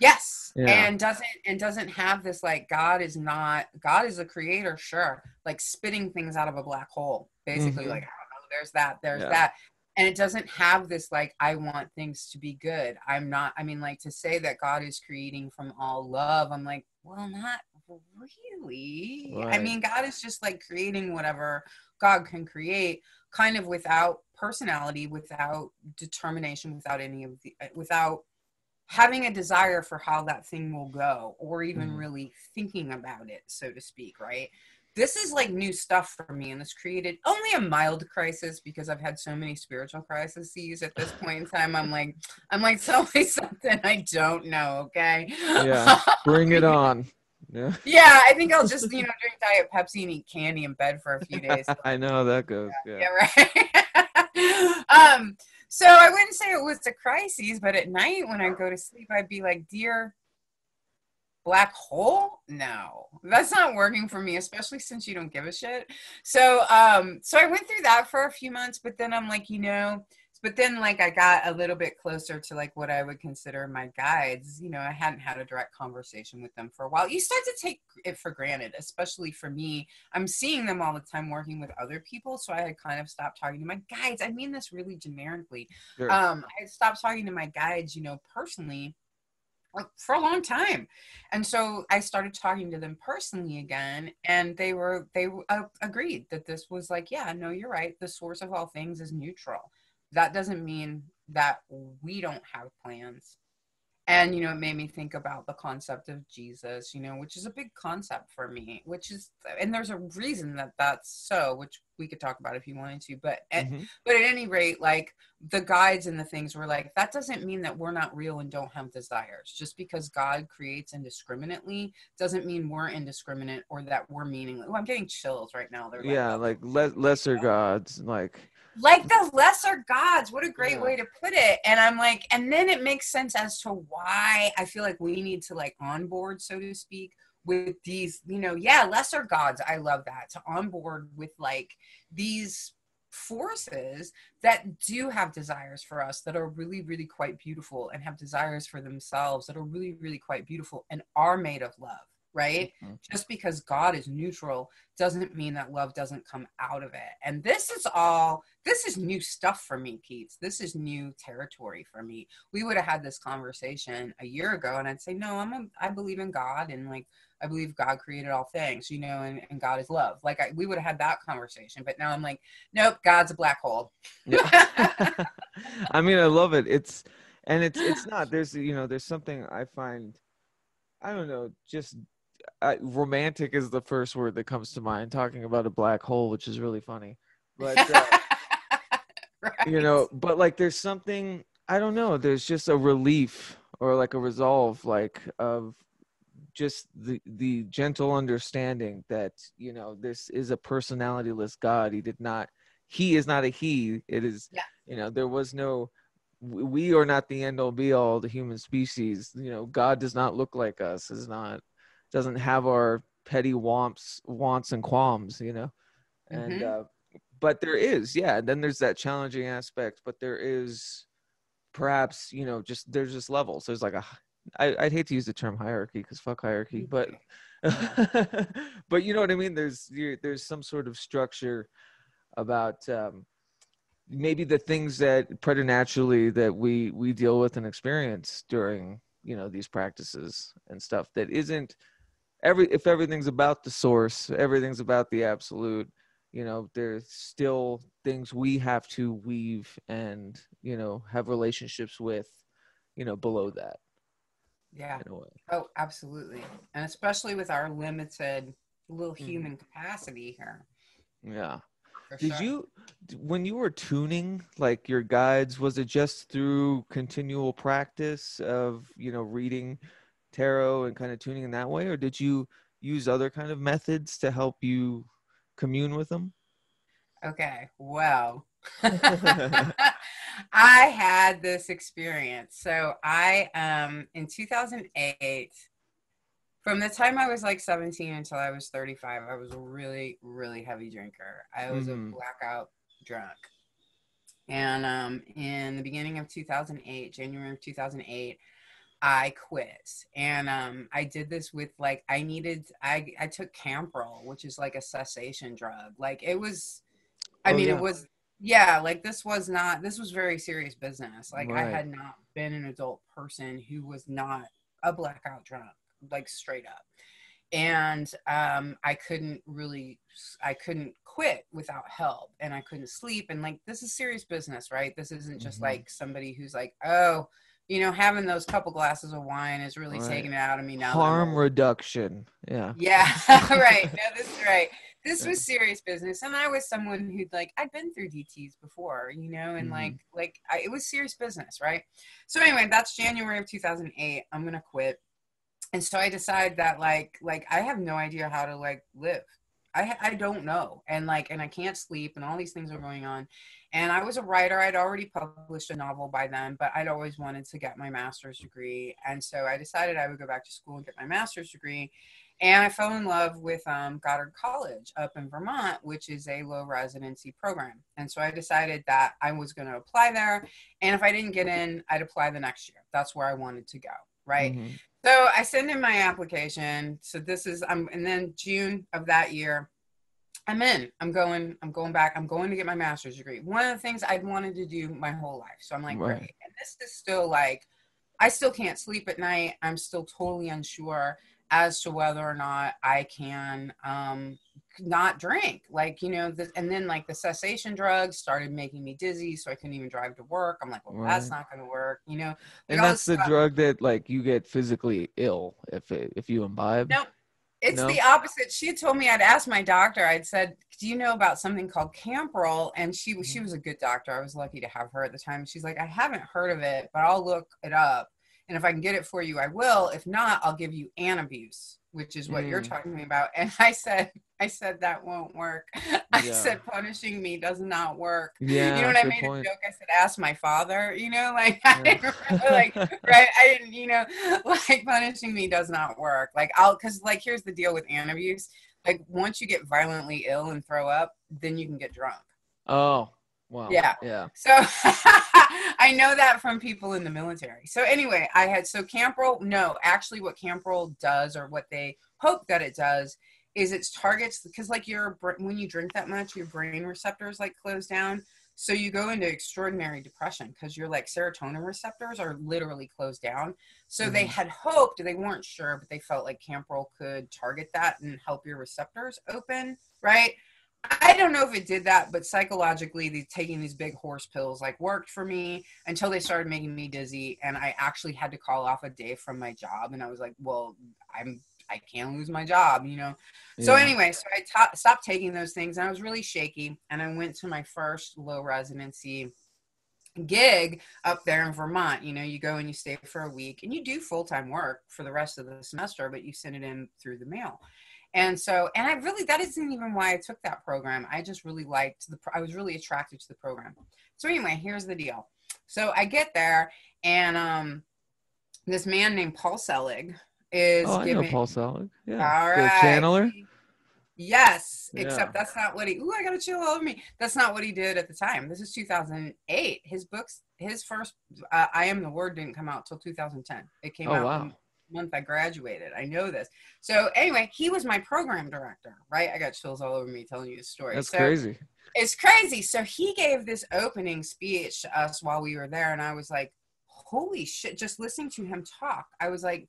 Yes.
Yeah.
And doesn't and doesn't have this like God is not God is a creator, sure. Like spitting things out of a black hole. Basically,
Mhm.
like, I don't know, there's that, there's
Yeah.
that. And it doesn't have this like I want things to be good. I'm not I mean like to say that God is creating from all love, I'm like, well not really. I mean God is just like creating whatever God can create kind of without personality, without determination, without any of the without having a desire for how that thing will go or even
Mhm.
really thinking about it so to speak right this is like new stuff for me and this created only a mild crisis because i've had so many spiritual crises at this point in time i'm like i'm like tell me something i don't know okay
Yeah. Bring it on. Yeah.
yeah i think i'll just you know drink diet pepsi and eat candy in bed for a few days
I know how that goes. Yeah.
yeah right um so i wouldn't say it was a crisis but at night when i go to sleep i'd be like dear black hole? No that's not working for me especially since you don't give a shit. So um so i went through that for a few months but then i'm like you know but then like i got a little bit closer to like what i would consider my guides. You know i hadn't had a direct conversation with them for a while. You start to take it for granted especially for me. I'm seeing them all the time working with other people so i had kind of stopped talking to my guides. I mean this really generically.
Sure.
um i stopped talking to my guides you know personally like for a long time. And so i started talking to them personally again and they were they uh, agreed that this was like yeah no you're right. The source of all things is neutral. That doesn't mean that we don't have plans and you know it made me think about the concept of jesus you know which is a big concept for me which is and there's a reason that that's so which we could talk about if you wanted to but at,
Mhm.
but at any rate like the guides and the things were like that doesn't mean that we're not real and don't have desires. Just because god creates indiscriminately doesn't mean we're indiscriminate or that we're meaningless. Oh, i'm getting chills right now. They're
Yeah,
oh,
like le- lesser gods, like
like the lesser gods what a great
Yeah.
way to put it. And i'm like and then it makes sense as to why i feel like we need to like onboard so to speak with these you know yeah lesser gods. I love that to onboard with like these forces that do have desires for us that are really really quite beautiful and have desires for themselves that are really really quite beautiful and are made of love right
Mhm.
just because god is neutral doesn't mean that love doesn't come out of it and this is all this is new stuff for me keats this is new territory for me we would have had this conversation a year ago and i'd say no i'm a, i believe in god and like i believe god created all things you know and, and god is love like I, we would have had that conversation but now i'm like nope god's a black hole
Yeah. I mean, I love it. It's and it's it's not. There's you know, there's something I find. I don't know. Just I, romantic is the first word that comes to mind. Talking about a black hole, which is really funny, but uh,
right.
you know, but like there's something I don't know. There's just a relief or like a resolve, like of just the the gentle understanding that you know this is a personalityless God. He did not. He is not a he. It is.
Yeah.
You know, there was no. we- We are not the end all be all. The human species. You know, God does not look like us. Is not. Doesn't have our petty wants, wants and qualms. You know, and
Mhm.
uh, but there is yeah. Then there's that challenging aspect, but there is perhaps you know just there's just levels. There's like a I, I'd hate to use the term hierarchy because fuck hierarchy, but but you know what I mean. There's there's some sort of structure about um, maybe the things that preternaturally that we we deal with and experience during you know these practices and stuff that isn't every if everything's about the source, everything's about the absolute. You know, there's still things we have to weave and you know have relationships with, you know, below that
yeah
in a way.
oh absolutely and especially with our limited little
Mhm.
human capacity here
Yeah.
for
Did
sure.
you, when you were tuning like your guides, was it just through continual practice of, you know, reading tarot and kind of tuning in that way? Or did you use other kind of methods to help you commune with them?
Okay, well, I had this experience. So I, um, in 2008, from the time I was like 17 until I was 35, I was a really, really heavy drinker. I was
Mhm.
a blackout drunk. And um, in the beginning of 2008, January of 2008, I quit. And um, I did this with like, I needed, I, I took Campral, which is like a cessation drug. Like it was, I
Oh,
mean,
yeah.
it was, yeah, like this was not, this was very serious business. Like I had not been an adult person who was not a blackout drunk, like straight up. And um, I couldn't really, I couldn't quit without help and I couldn't sleep. And like, this is serious business, right? This isn't just
Mhm.
like somebody who's like, oh, you know, having those couple glasses of wine is really
Right.
taking it out of me now.
Harm reduction. Yeah.
Yeah, right. No, this is right. This was serious business, and I was someone who'd like I'd been through DTS before, you know, and
Mhm.
like like I, it was serious business, right? So anyway, that's January of 2008. I'm gonna quit, and so I decide that like like I have no idea how to like live. I I don't know, and like and I can't sleep, and all these things are going on. And I was a writer. I'd already published a novel by then, but I'd always wanted to get my master's degree, and so I decided I would go back to school and get my master's degree and I fell in love with um, Goddard College up in Vermont, which is a low residency program. And so I decided that I was going to apply there. And if I didn't get in, I'd apply the next year. That's where I wanted to go. Right.
Mhm.
So I send in my application. So this is, I'm, and then June of that year, I'm in. I'm going. I'm going back. I'm going to get my master's degree. One of the things I'd wanted to do my whole life. So I'm like,
Right.
great. And this is still like, I still can't sleep at night. I'm still totally unsure as to whether or not I can um, not drink. Like you know, the, and then like the cessation drugs started making me dizzy, so I couldn't even drive to work. I'm like, well, that's not to work. You know,
And that's the drug that like you get physically ill if it, if you imbibe.
No. It's
No?
the opposite. She told me I'd asked my doctor. I'd said, "Do you know about something called Campral?" And she was she
Mm-hmm.
was a good doctor. I was lucky to have her at the time. She's like, "I haven't heard of it, but I'll look it up, and if I can get it for you, I will. If not, I'll give you Antabuse, which is what you're
Mm.
talking about." And I said, "I said that won't work. I
Yeah.
said punishing me does not work."
Yeah,
you know what I made
point.
a joke. I said, "Ask my father." You know, like I
Yeah.
didn't really, like right. I didn't, you know, like punishing me does not work. Like I'll, cause like here's the deal with Antabuse. Like once you get violently ill and throw up, then you can get drunk.
Oh, wow.
Yeah.
Yeah.
So I know that from people in the military. So anyway, I had so Campral. No, actually, what Campral does, or what they hope that it does, is it targets because like your when you drink that much, your brain receptors like close down. So you go into extraordinary depression because your like serotonin receptors are literally closed down. So they
Mhm.
had hoped, they weren't sure, but they felt like Campral could target that and help your receptors open, right? I don't know if it did that, but psychologically, the, taking these big horse pills like worked for me until they started making me dizzy, and I actually had to call off a day from my job, and I was like, "Well, I'm I can't lose my job," you know. So anyway, so I stopped taking those things, and I was really shaky, and I went to my first low residency gig up there in Vermont. You know, you go and you stay for a week, and you do full time work for the rest of the semester, but you send it in through the mail. And so, and I really, that isn't even why I took that program. I just really liked the, I was really attracted to the program. So anyway, here's the deal. So I get there and, um, this man named Paul Selig is
Oh, I
giving,
know Paul Selig. Yeah.
all
The channeler.
Yes,
Yeah.
except that's not what he. Ooh, I got to chill all over me. That's not what he did at the time. This is 2008. His books, his first, uh, "I Am the Word" didn't come out till 2010. It came
Oh,
out
wow.
Month I graduated. I know this. So anyway, he was my program director. Right? I got chills all over me telling you the story.
That's
so,
crazy.
it's crazy. So he gave this opening speech to us while we were there, and I was like, "Holy shit!" Just listening to him talk, I was like,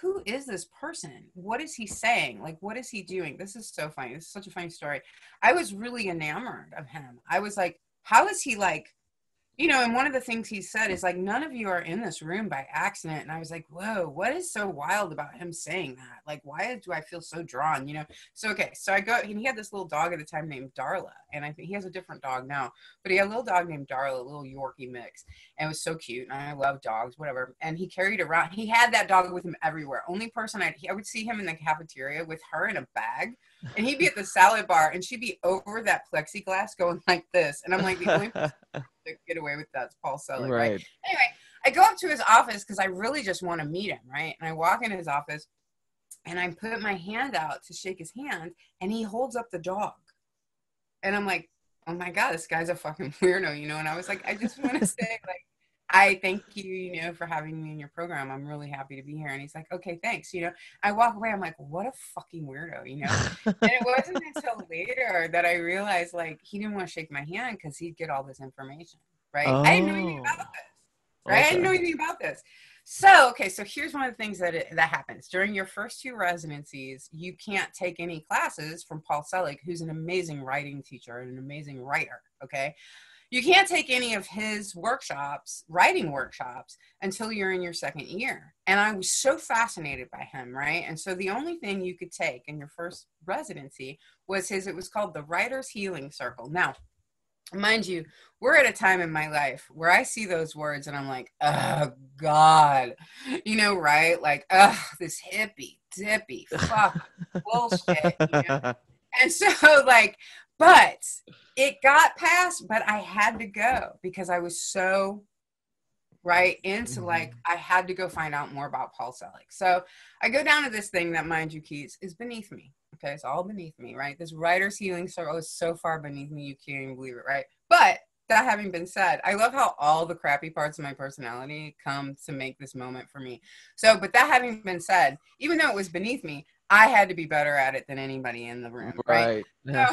"Who is this person? What is he saying? Like, what is he doing?" This is so funny. This is such a funny story. I was really enamored of him. I was like, "How is he like?" You know, and one of the things he said is like, none of you are in this room by accident. And I was like, whoa, what is so wild about him saying that? Like, why do I feel so drawn? You know, so okay, so I go, and he had this little dog at the time named Darla, and I think he has a different dog now, but he had a little dog named Darla, a little Yorkie mix, and it was so cute. And I love dogs, whatever. And he carried around, he had that dog with him everywhere. Only person I, I would see him in the cafeteria with her in a bag, and he'd be at the salad bar, and she'd be over that plexiglass going like this, and I'm like, the only person to get away with that's Paul Selig, right?
right.
anyway, I go up to his office because I really just want to meet him, right? And I walk in his office and I put my hand out to shake his hand and he holds up the dog. And I'm like, oh my God, this guy's a fucking weirdo, you know? And I was like, I just want to say, like, I thank you, you know, for having me in your program. I'm really happy to be here. And he's like, okay, thanks. You know, I walk away. I'm like, what a fucking weirdo, you know? and it wasn't until later that I realized, like, he didn't want to shake my hand because he'd get all this information, right? I didn't know anything about
Oh.
this right? I didn't know
Okay.
anything about this. So, okay, so here's one of the things that it, that happens during your first two residencies. You can't take any classes from Paul Selig, who's an amazing writing teacher and an amazing writer. Okay, you can't take any of his workshops, writing workshops, until you're in your second year. And I was so fascinated by him, right? And so the only thing you could take in your first residency was his, it was called the Writer's Healing Circle. Now, mind you, we're at a time in my life where I see those words and I'm like, oh God, you know, right? Like, oh, this hippie, dippy, fuck, bullshit. You know? And so, like, but it got passed, but I had to go because I was so right into mm-hmm. like I had to go find out more about Paul Selig. So I go down to this thing that, mind you, Keats, is beneath me. Okay, it's all beneath me, right? This writer's healing circle is so far beneath me, you can't even believe it, right? But that having been said, I love how all the crappy parts of my personality come to make this moment for me. So, but that having been said, even though it was beneath me, I had to be better at it than anybody in the room, right? right.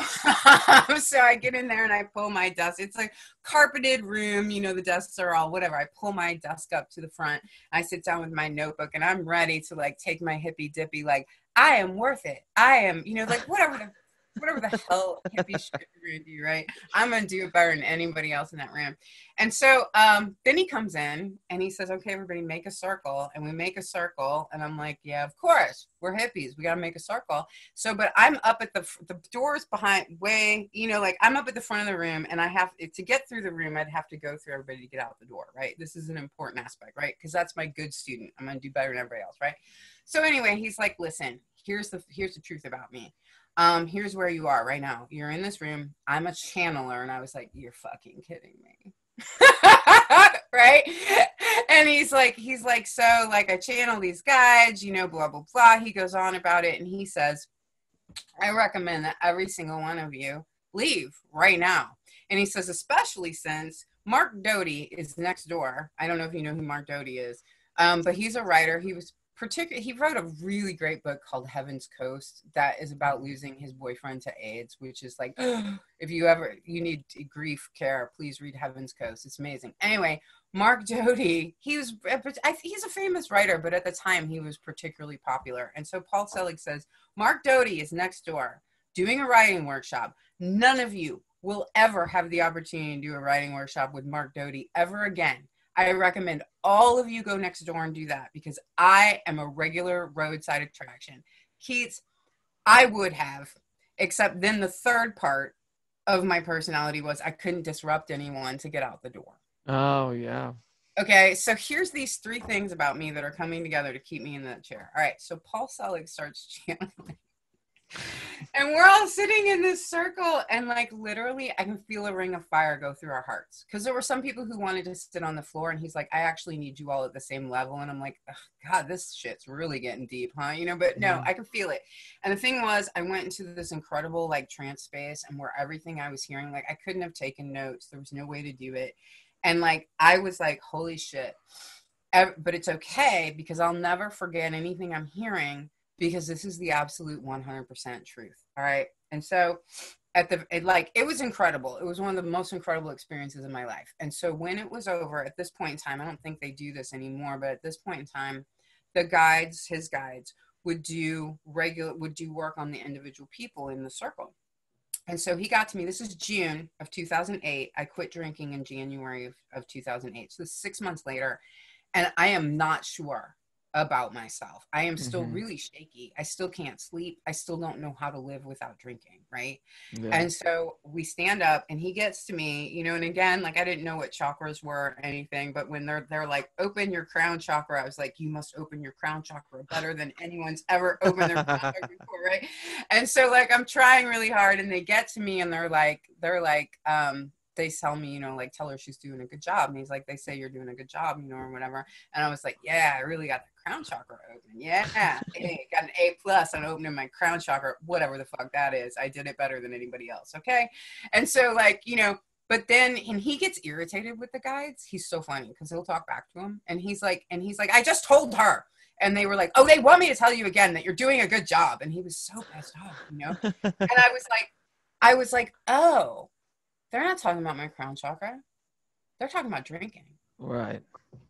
So, so I get in there and I pull my desk. It's a carpeted room, you know, the desks are all whatever. I pull my desk up to the front. I sit down with my notebook and I'm ready to like take my hippy dippy, like, I am worth it. I am, you know, like whatever the whatever the hell hippie shit gonna do, right? I'm gonna do it better than anybody else in that room. And so um, then he comes in and he says, "Okay, everybody, make a circle." And we make a circle, and I'm like, "Yeah, of course, we're hippies. We gotta make a circle." So, but I'm up at the the doors behind, way, you know, like I'm up at the front of the room, and I have to get through the room. I'd have to go through everybody to get out the door, right? This is an important aspect, right? Because that's my good student. I'm gonna do better than everybody else, right? So anyway, he's like, "Listen, here's the here's the truth about me." Um, here's where you are right now. You're in this room. I'm a channeler. And I was like, you're fucking kidding me. right? And he's like, he's like, so like I channel these guides, you know, blah, blah, blah. He goes on about it and he says, I recommend that every single one of you leave right now. And he says, especially since Mark Doty is next door. I don't know if you know who Mark Doty is, um, but he's a writer. He was particular he wrote a really great book called heaven's coast that is about losing his boyfriend to aids which is like if you ever you need grief care please read heaven's coast. It's amazing. Anyway mark doty he was he's a famous writer but at the time he was particularly popular. And so paul selig says mark doty is next door doing a writing workshop. None of you will ever have the opportunity to do a writing workshop with mark doty ever again I recommend all of you go next door and do that because I am a regular roadside attraction. Keats, I would have, except then the third part of my personality was I couldn't disrupt anyone to get out the door.
Oh, yeah.
Okay, so here's these three things about me that are coming together to keep me in that chair. All right, so Paul Selig starts channeling and we're all sitting in this circle and like literally i can feel a ring of fire go through our hearts. Because there were some people who wanted to sit on the floor and he's like i actually need you all at the same level. And i'm like god this shit's really getting deep huh? You know but no mm-hmm. i can feel it. And the thing was i went into this incredible like trance space and where everything i was hearing like i couldn't have taken notes. There was no way to do it. And like i was like holy shit. But it's okay because i'll never forget anything i'm hearing because this is the absolute 100% truth. All right. And so at the it, like it was incredible. It was one of the most incredible experiences in my life. And so when it was over at this point in time, I don't think they do this anymore, but at this point in time, the guides, his guides would do regular would do work on the individual people in the circle. And so he got to me. This is June of 2008. I quit drinking in January of, of 2008. So six months later. And I am not sure about myself. I am still mm-hmm. really shaky. I still can't sleep. I still don't know how to live without drinking, right? Yeah. And so we stand up and he gets to me, you know, and again, like I didn't know what chakras were or anything, but when they're they're like open your crown chakra, I was like, you must open your crown chakra better than anyone's ever opened their crown chakra before, right? And so like I'm trying really hard and they get to me and they're like they're like um they tell me, you know, like tell her she's doing a good job. And he's like, they say you're doing a good job, you know, or whatever. And I was like, yeah, I really got crown chakra open. Yeah, hey, got an A plus on opening my crown chakra, whatever the fuck that is. I did it better than anybody else. Okay. And so like, you know, but then and he gets irritated with the guides. He's so funny because he'll talk back to him. And he's like, and he's like, I just told her. And they were like, Oh, they want me to tell you again that you're doing a good job. And he was so pissed off, you know? and I was like, I was like, oh, they're not talking about my crown chakra. They're talking about drinking.
Right.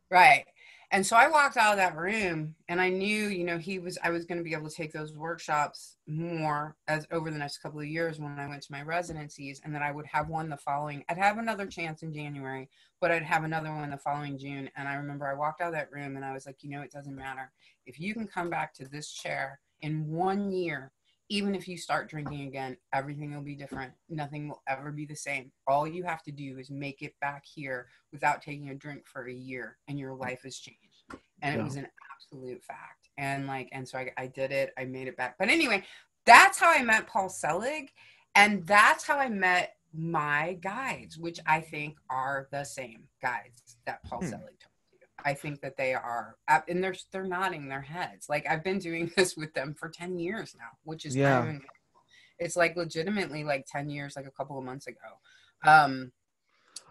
Right. And so I walked out of that room and I knew, you know, he was, I was going to be able to take those workshops more as over the next couple of years when I went to my residencies and that I would have one the following, I'd have another chance in January, but I'd have another one the following June. And I remember I walked out of that room and I was like, you know, it doesn't matter. If you can come back to this chair in one year even if you start drinking again, everything will be different. Nothing will ever be the same. All you have to do is make it back here without taking a drink for a year, and your life has changed. And yeah. it was an absolute fact. And like, and so I, I did it. I made it back. But anyway, that's how I met Paul Selig, and that's how I met my guides, which I think are the same guides that Paul hmm. Selig I think that they are, and they're they're nodding their heads. Like I've been doing this with them for ten years now, which is yeah. Kind of, it's like legitimately like ten years, like a couple of months ago. Um,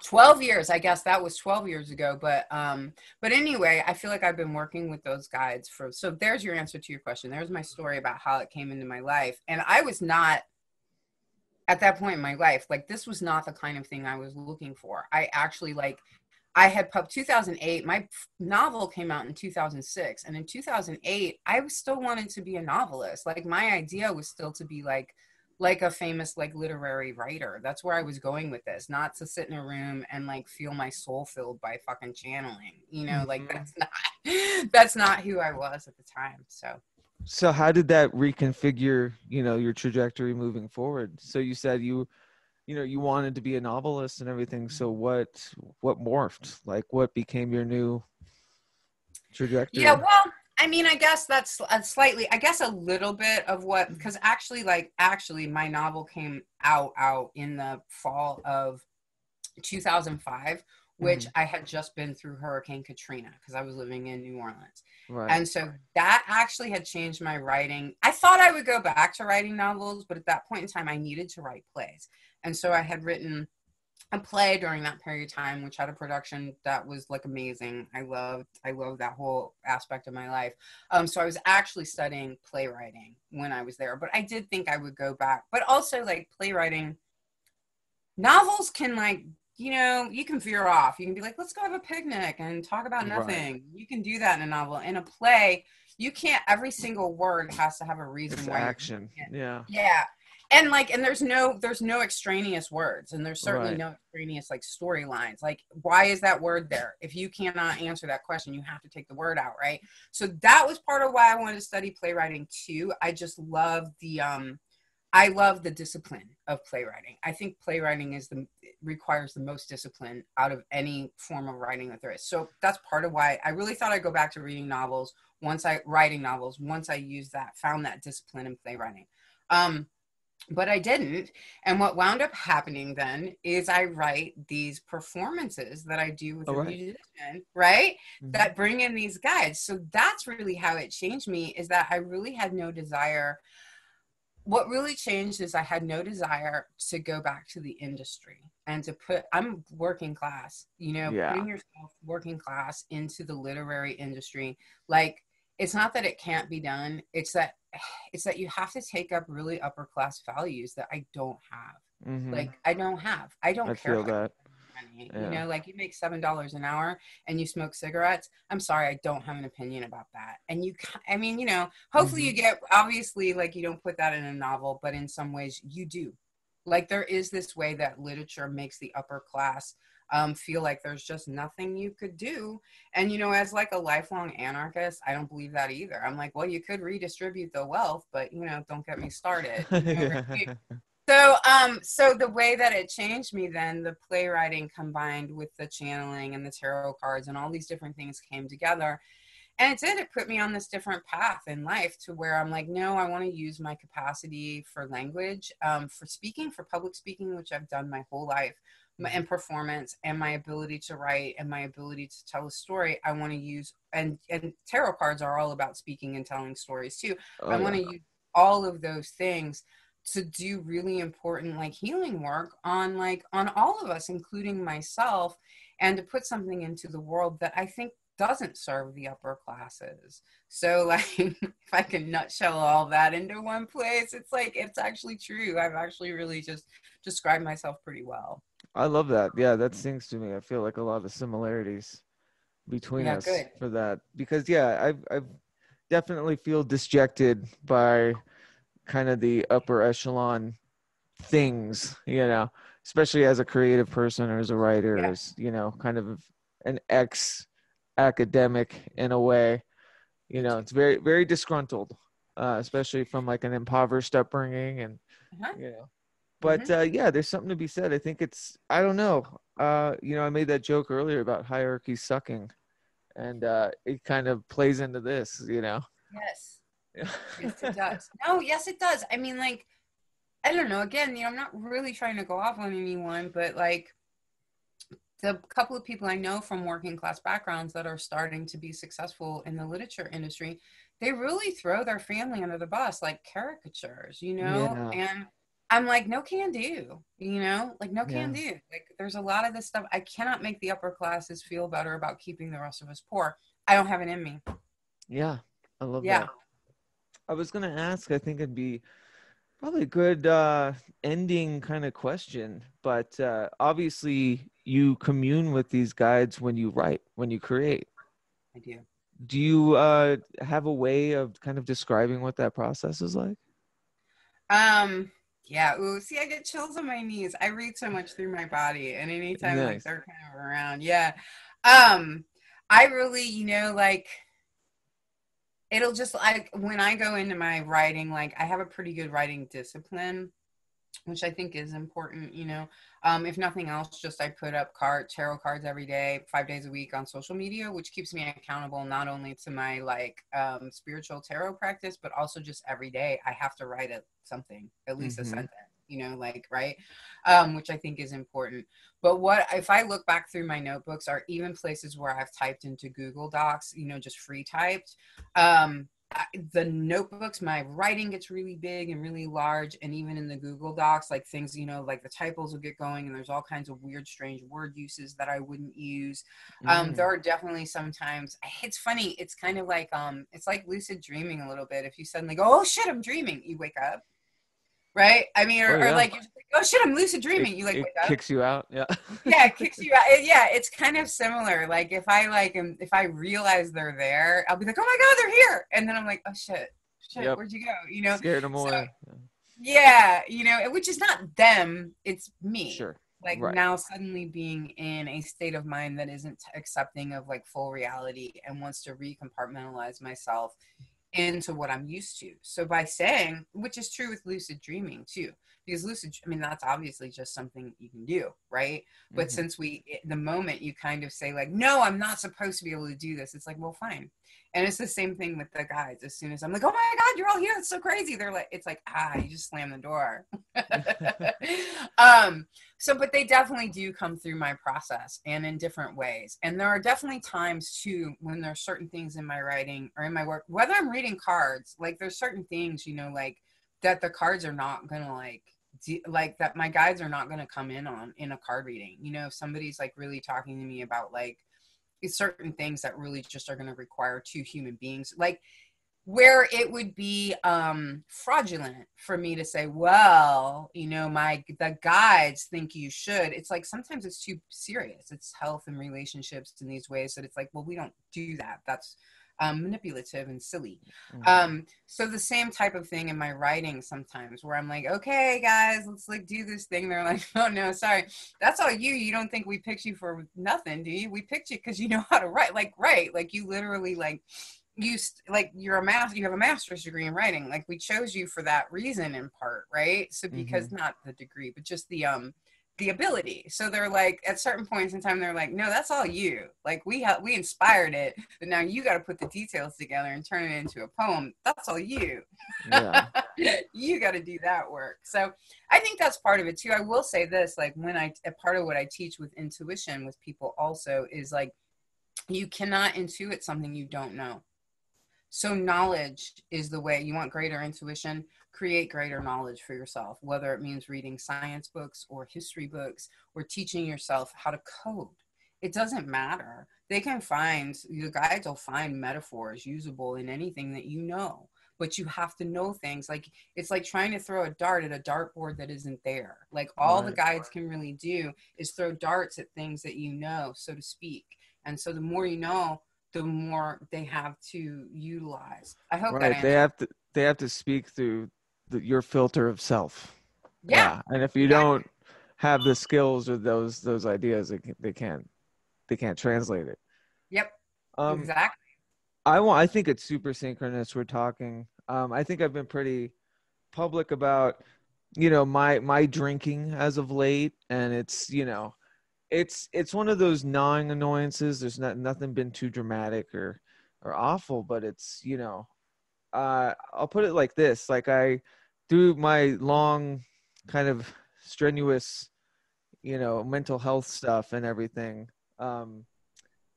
12 years i guess that was 12 years ago but um but anyway i feel like i've been working with those guides for so there's your answer to your question there's my story about how it came into my life and i was not at that point in my life like this was not the kind of thing i was looking for i actually like I had pub 2008. My novel came out in 2006, and in 2008, I still wanted to be a novelist. Like my idea was still to be like like a famous like literary writer. That's where I was going with this, not to sit in a room and like feel my soul filled by fucking channeling. You know, mm-hmm. like that's not that's not who I was at the time. So
so how did that reconfigure, you know, your trajectory moving forward? So you said you you know you wanted to be a novelist and everything so what what morphed like what became your new trajectory
yeah well i mean i guess that's slightly i guess a little bit of what because mm-hmm. actually like actually my novel came out out in the fall of 2005 which mm-hmm. I had just been through Hurricane Katrina because I was living in New Orleans. Right. And so that actually had changed my writing. I thought I would go back to writing novels, but at that point in time, I needed to write plays. And so I had written a play during that period of time, which had a production that was like amazing. I loved, I loved that whole aspect of my life. Um, so I was actually studying playwriting when I was there, but I did think I would go back. But also like playwriting, novels can like, you know, you can veer off. You can be like, let's go have a picnic and talk about nothing. Right. You can do that in a novel. In a play, you can't. Every single word has to have a reason.
It's why action. Yeah.
Yeah and like and there's no there's no extraneous words and there's certainly right. no extraneous like storylines. Like why is that word there? If you cannot answer that question you have to take the word out right? So that was part of why i wanted to study playwriting too. I just love the um i love the discipline of playwriting. I think playwriting is the requires the most discipline out of any form of writing that there is. So that's part of why i really thought i'd go back to reading novels once i writing novels once i used that found that discipline in playwriting. Um but I didn't. And what wound up happening then is I write these performances that I do with oh, a right. musician, right? Mm-hmm. That bring in these guides. So that's really how it changed me is that I really had no desire. What really changed is I had no desire to go back to the industry and to put, I'm working class, you know, yeah. putting yourself working class into the literary industry. Like, it's not that it can't be done, it's that it's that you have to take up really upper class values that I don't have. Mm-hmm. Like I don't have. I don't
I
care.
Feel that.
Money. Yeah. You know, like you make seven dollars an hour and you smoke cigarettes. I'm sorry, I don't have an opinion about that. And you, I mean, you know, hopefully mm-hmm. you get obviously like you don't put that in a novel, but in some ways you do. Like there is this way that literature makes the upper class um, feel like there's just nothing you could do. And, you know, as like a lifelong anarchist, I don't believe that either. I'm like, well, you could redistribute the wealth, but, you know, don't get me started. so, um, so the way that it changed me then, the playwriting combined with the channeling and the tarot cards and all these different things came together and it did it put me on this different path in life to where i'm like no i want to use my capacity for language um, for speaking for public speaking which i've done my whole life and performance and my ability to write and my ability to tell a story i want to use and and tarot cards are all about speaking and telling stories too. Oh, i want to use all of those things to do really important like healing work on like on all of us including myself and to put something into the world that i think doesn't serve the upper classes. So like if i can nutshell all that into one place it's like it's actually true. I've actually really just described myself pretty well
I love that. Yeah, that sings to me. I feel like a lot of similarities between
Yeah,
us
good.
for that because yeah I've I've definitely feel disjected by kind of the upper echelon things you know especially as a creative person or as a writer
Yeah.
as you know kind of an ex academic in a way you know it's very very disgruntled uh, especially from like an impoverished upbringing and
Uh-huh.
you know but uh, yeah there's something to be said i think it's i don't know uh, you know i made that joke earlier about hierarchy sucking and uh, it kind of plays into this you know
Yes. Yes, it does. No, yes, it does. I mean, like, I don't know. Again, you know, I'm not really trying to go off on anyone, but like, the couple of people I know from working class backgrounds that are starting to be successful in the literature industry, they really throw their family under the bus like caricatures, you know?
Yeah.
And I'm like, no can do, you know? Like, no can do. Like, there's a lot of this stuff. I cannot make the upper classes feel better about keeping the rest of us poor. I don't have it in me.
yeah i love that.
Yeah.
that i was gonna ask i think it'd be probably a good uh ending kind of question but uh obviously you commune with these guides when you write when you create
I do.
do you uh have a way of kind of describing what that process is like
Um, yeah. Ooh, see, I get chills on my knees. I read so much through my body, and anytime like
Nice.
they're kind of around, yeah. Um, I really, you know, like it'll just like when I go into my writing, like I have a pretty good writing discipline, which I think is important. You know, um, if nothing else, just I put up card tarot cards every day, five days a week on social media, which keeps me accountable not only to my like um, spiritual tarot practice, but also just every day I have to write a, something, at least
Mhm.
a sentence. You know, like right, um, which I think is important. But what if I look back through my notebooks, are even places where I've typed into Google Docs, you know, just free typed, um, the notebooks, my writing gets really big and really large, and even in the Google Docs, like things, you know, like the typos will get going, and there's all kinds of weird, strange word uses that I wouldn't use. Um,
Mm.
there are definitely sometimes. It's funny. It's kind of like um, it's like lucid dreaming a little bit. If you suddenly go, "Oh shit, I'm dreaming," you wake up, right? I mean, or,
Oh,
or like, you're just like, "Oh shit, I'm lucid dreaming,"
it,
you like
it kicks you out yeah
yeah, it kicks you out. It- yeah, it's kind of similar. Like if I like am if I realize they're there, I'll be like, oh my god, they're here, and then I'm like, oh shit, shit,
Yep.
where'd you go? You know?
scared them
so-
away
Yeah, you know, which is not them, it's me.
sure
Like
right.
now, suddenly being in a state of mind that isn't accepting of like full reality and wants to recompartmentalize myself into what I'm used to. So by saying, which is true with lucid dreaming too, because lucid, I mean, that's obviously just something you can do, right? But
Mhm.
since we, the moment you kind of say like, no, I'm not supposed to be able to do this, it's like, well, fine. And it's the same thing with the guys. As soon as I'm like, oh my God, you're all here. It's so crazy. They're like, it's like, ah, you just slam the door. um, so, but they definitely do come through my process and in different ways. And there are definitely times too when there are certain things in my writing or in my work, whether I'm reading cards, like there's certain things, you know, like that the cards are not gonna like de- like that my guides are not going to come in on in a card reading you know if somebody's like really talking to me about like it's certain things that really just are going to require two human beings. Like where it would be um fraudulent for me to say well you know my the guides think you should. It's like sometimes it's too serious. It's health and relationships in these ways that it's like well we don't do that. That's um, manipulative and silly.
Mhm.
um so the same type of thing in my writing sometimes where i'm like okay guys let's like do this thing. They're like oh no sorry. That's all you. You don't think we picked you for nothing do you? We picked you because you know how to write. Like right. Like you literally like you st- like you're a master you have a master's degree in writing. Like we chose you for that reason in part right? So because not the degree but just the um the ability. So they're like at certain points in time they're like no that's all you. Like we have we inspired it but now you got to put the details together and turn it into a poem. That's all you.
Yeah.
You got to do that work. So i think that's part of it too. I will say this like when i a part of what i teach with intuition with people also is like you cannot intuit something you don't know so knowledge is the way you want greater intuition create greater knowledge for yourself whether it means reading science books or history books or teaching yourself how to code. It doesn't matter. They can find the guides will find metaphors usable in anything that you know but you have to know things. Like it's like trying to throw a dart at a dartboard that isn't there. Like all the guides can really do is throw darts at things that you know so to speak. And so the more you know the more they have to utilize. I hope
right they have to they have to speak through the, your filter of self.
Yeah,
and if you
exactly.
don't have the skills or those those ideas they, can, they can't they can't translate it.
Yep.
Um
exactly.
I want i think it's super synchronous we're talking. Um i think i've been pretty public about you know my my drinking as of late and it's you know it's it's one of those gnawing annoyances. There's not nothing been too dramatic or or awful but it's you know uh i'll put it like this like i through my long kind of strenuous you know mental health stuff and everything um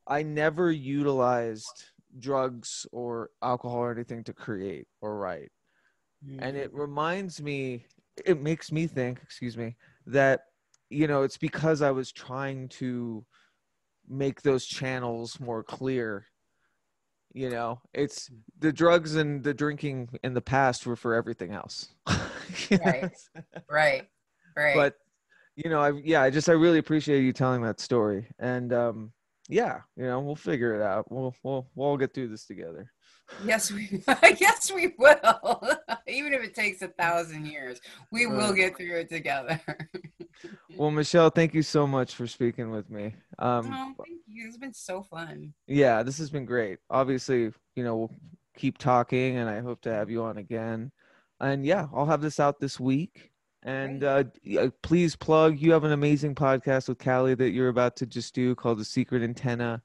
i never utilized drugs or alcohol or anything to create or write. And it reminds me it makes me think excuse me that you know it's because i was trying to make those channels more clear you know? It's the drugs and the drinking in the past were for everything else.
Right. right. Right.
But you know i yeah i just i really appreciate you telling that story. And um yeah you know we'll figure it out we'll we'll we'll all get through this together
Yes, we yes we will. Even if it takes a thousand years, we will get through it together.
well michelle thank you so much for speaking with me um
oh, thank you. It's been so fun.
yeah this has been great obviously you know we'll keep talking and i hope to have you on again and yeah i'll have this out this week and uh, uh please plug you have an amazing podcast with callie that you're about to just do called the secret antenna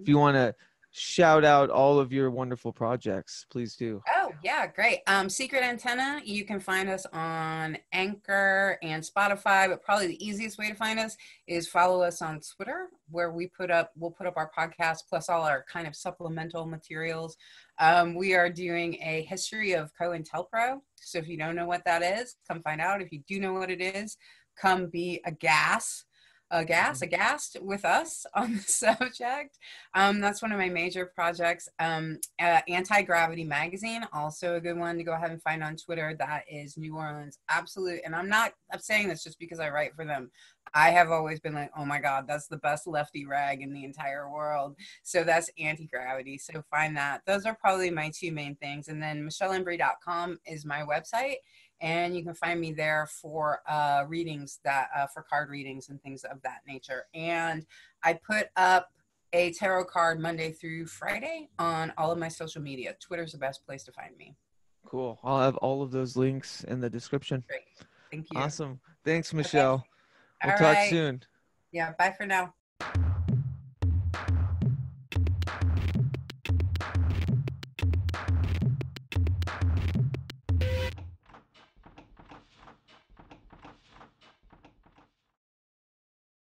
if you want to shout out all of your wonderful projects please do
Oh, yeah, great. Um, Secret Antenna, you can find us on Anchor and Spotify, but probably the easiest way to find us is follow us on Twitter, where we put up, we'll put up our podcast plus all our kind of supplemental materials. Um, we are doing a history of COINTELPRO. So if you don't know what that is, come find out. If you do know what it is, come be a gas, a gas, a aghast with us on the subject. Um, that's one of my major projects. Um, uh, Antigravity Magazine, also a good one to go ahead and find on Twitter. That is New Orleans Absolute. And I'm not I'm saying this just because I write for them. I have always been like, oh my God, that's the best lefty rag in the entire world. So that's Antigravity. So find that. Those are probably my two main things. And then michelleembree.com is my website and you can find me there for uh, readings that uh, for card readings and things of that nature and i put up a tarot card monday through friday on all of my social media twitter's the best place to find me
cool i'll have all of those links in the description
thank you
awesome thanks michelle we'll
All
talk
right.
soon
yeah bye for now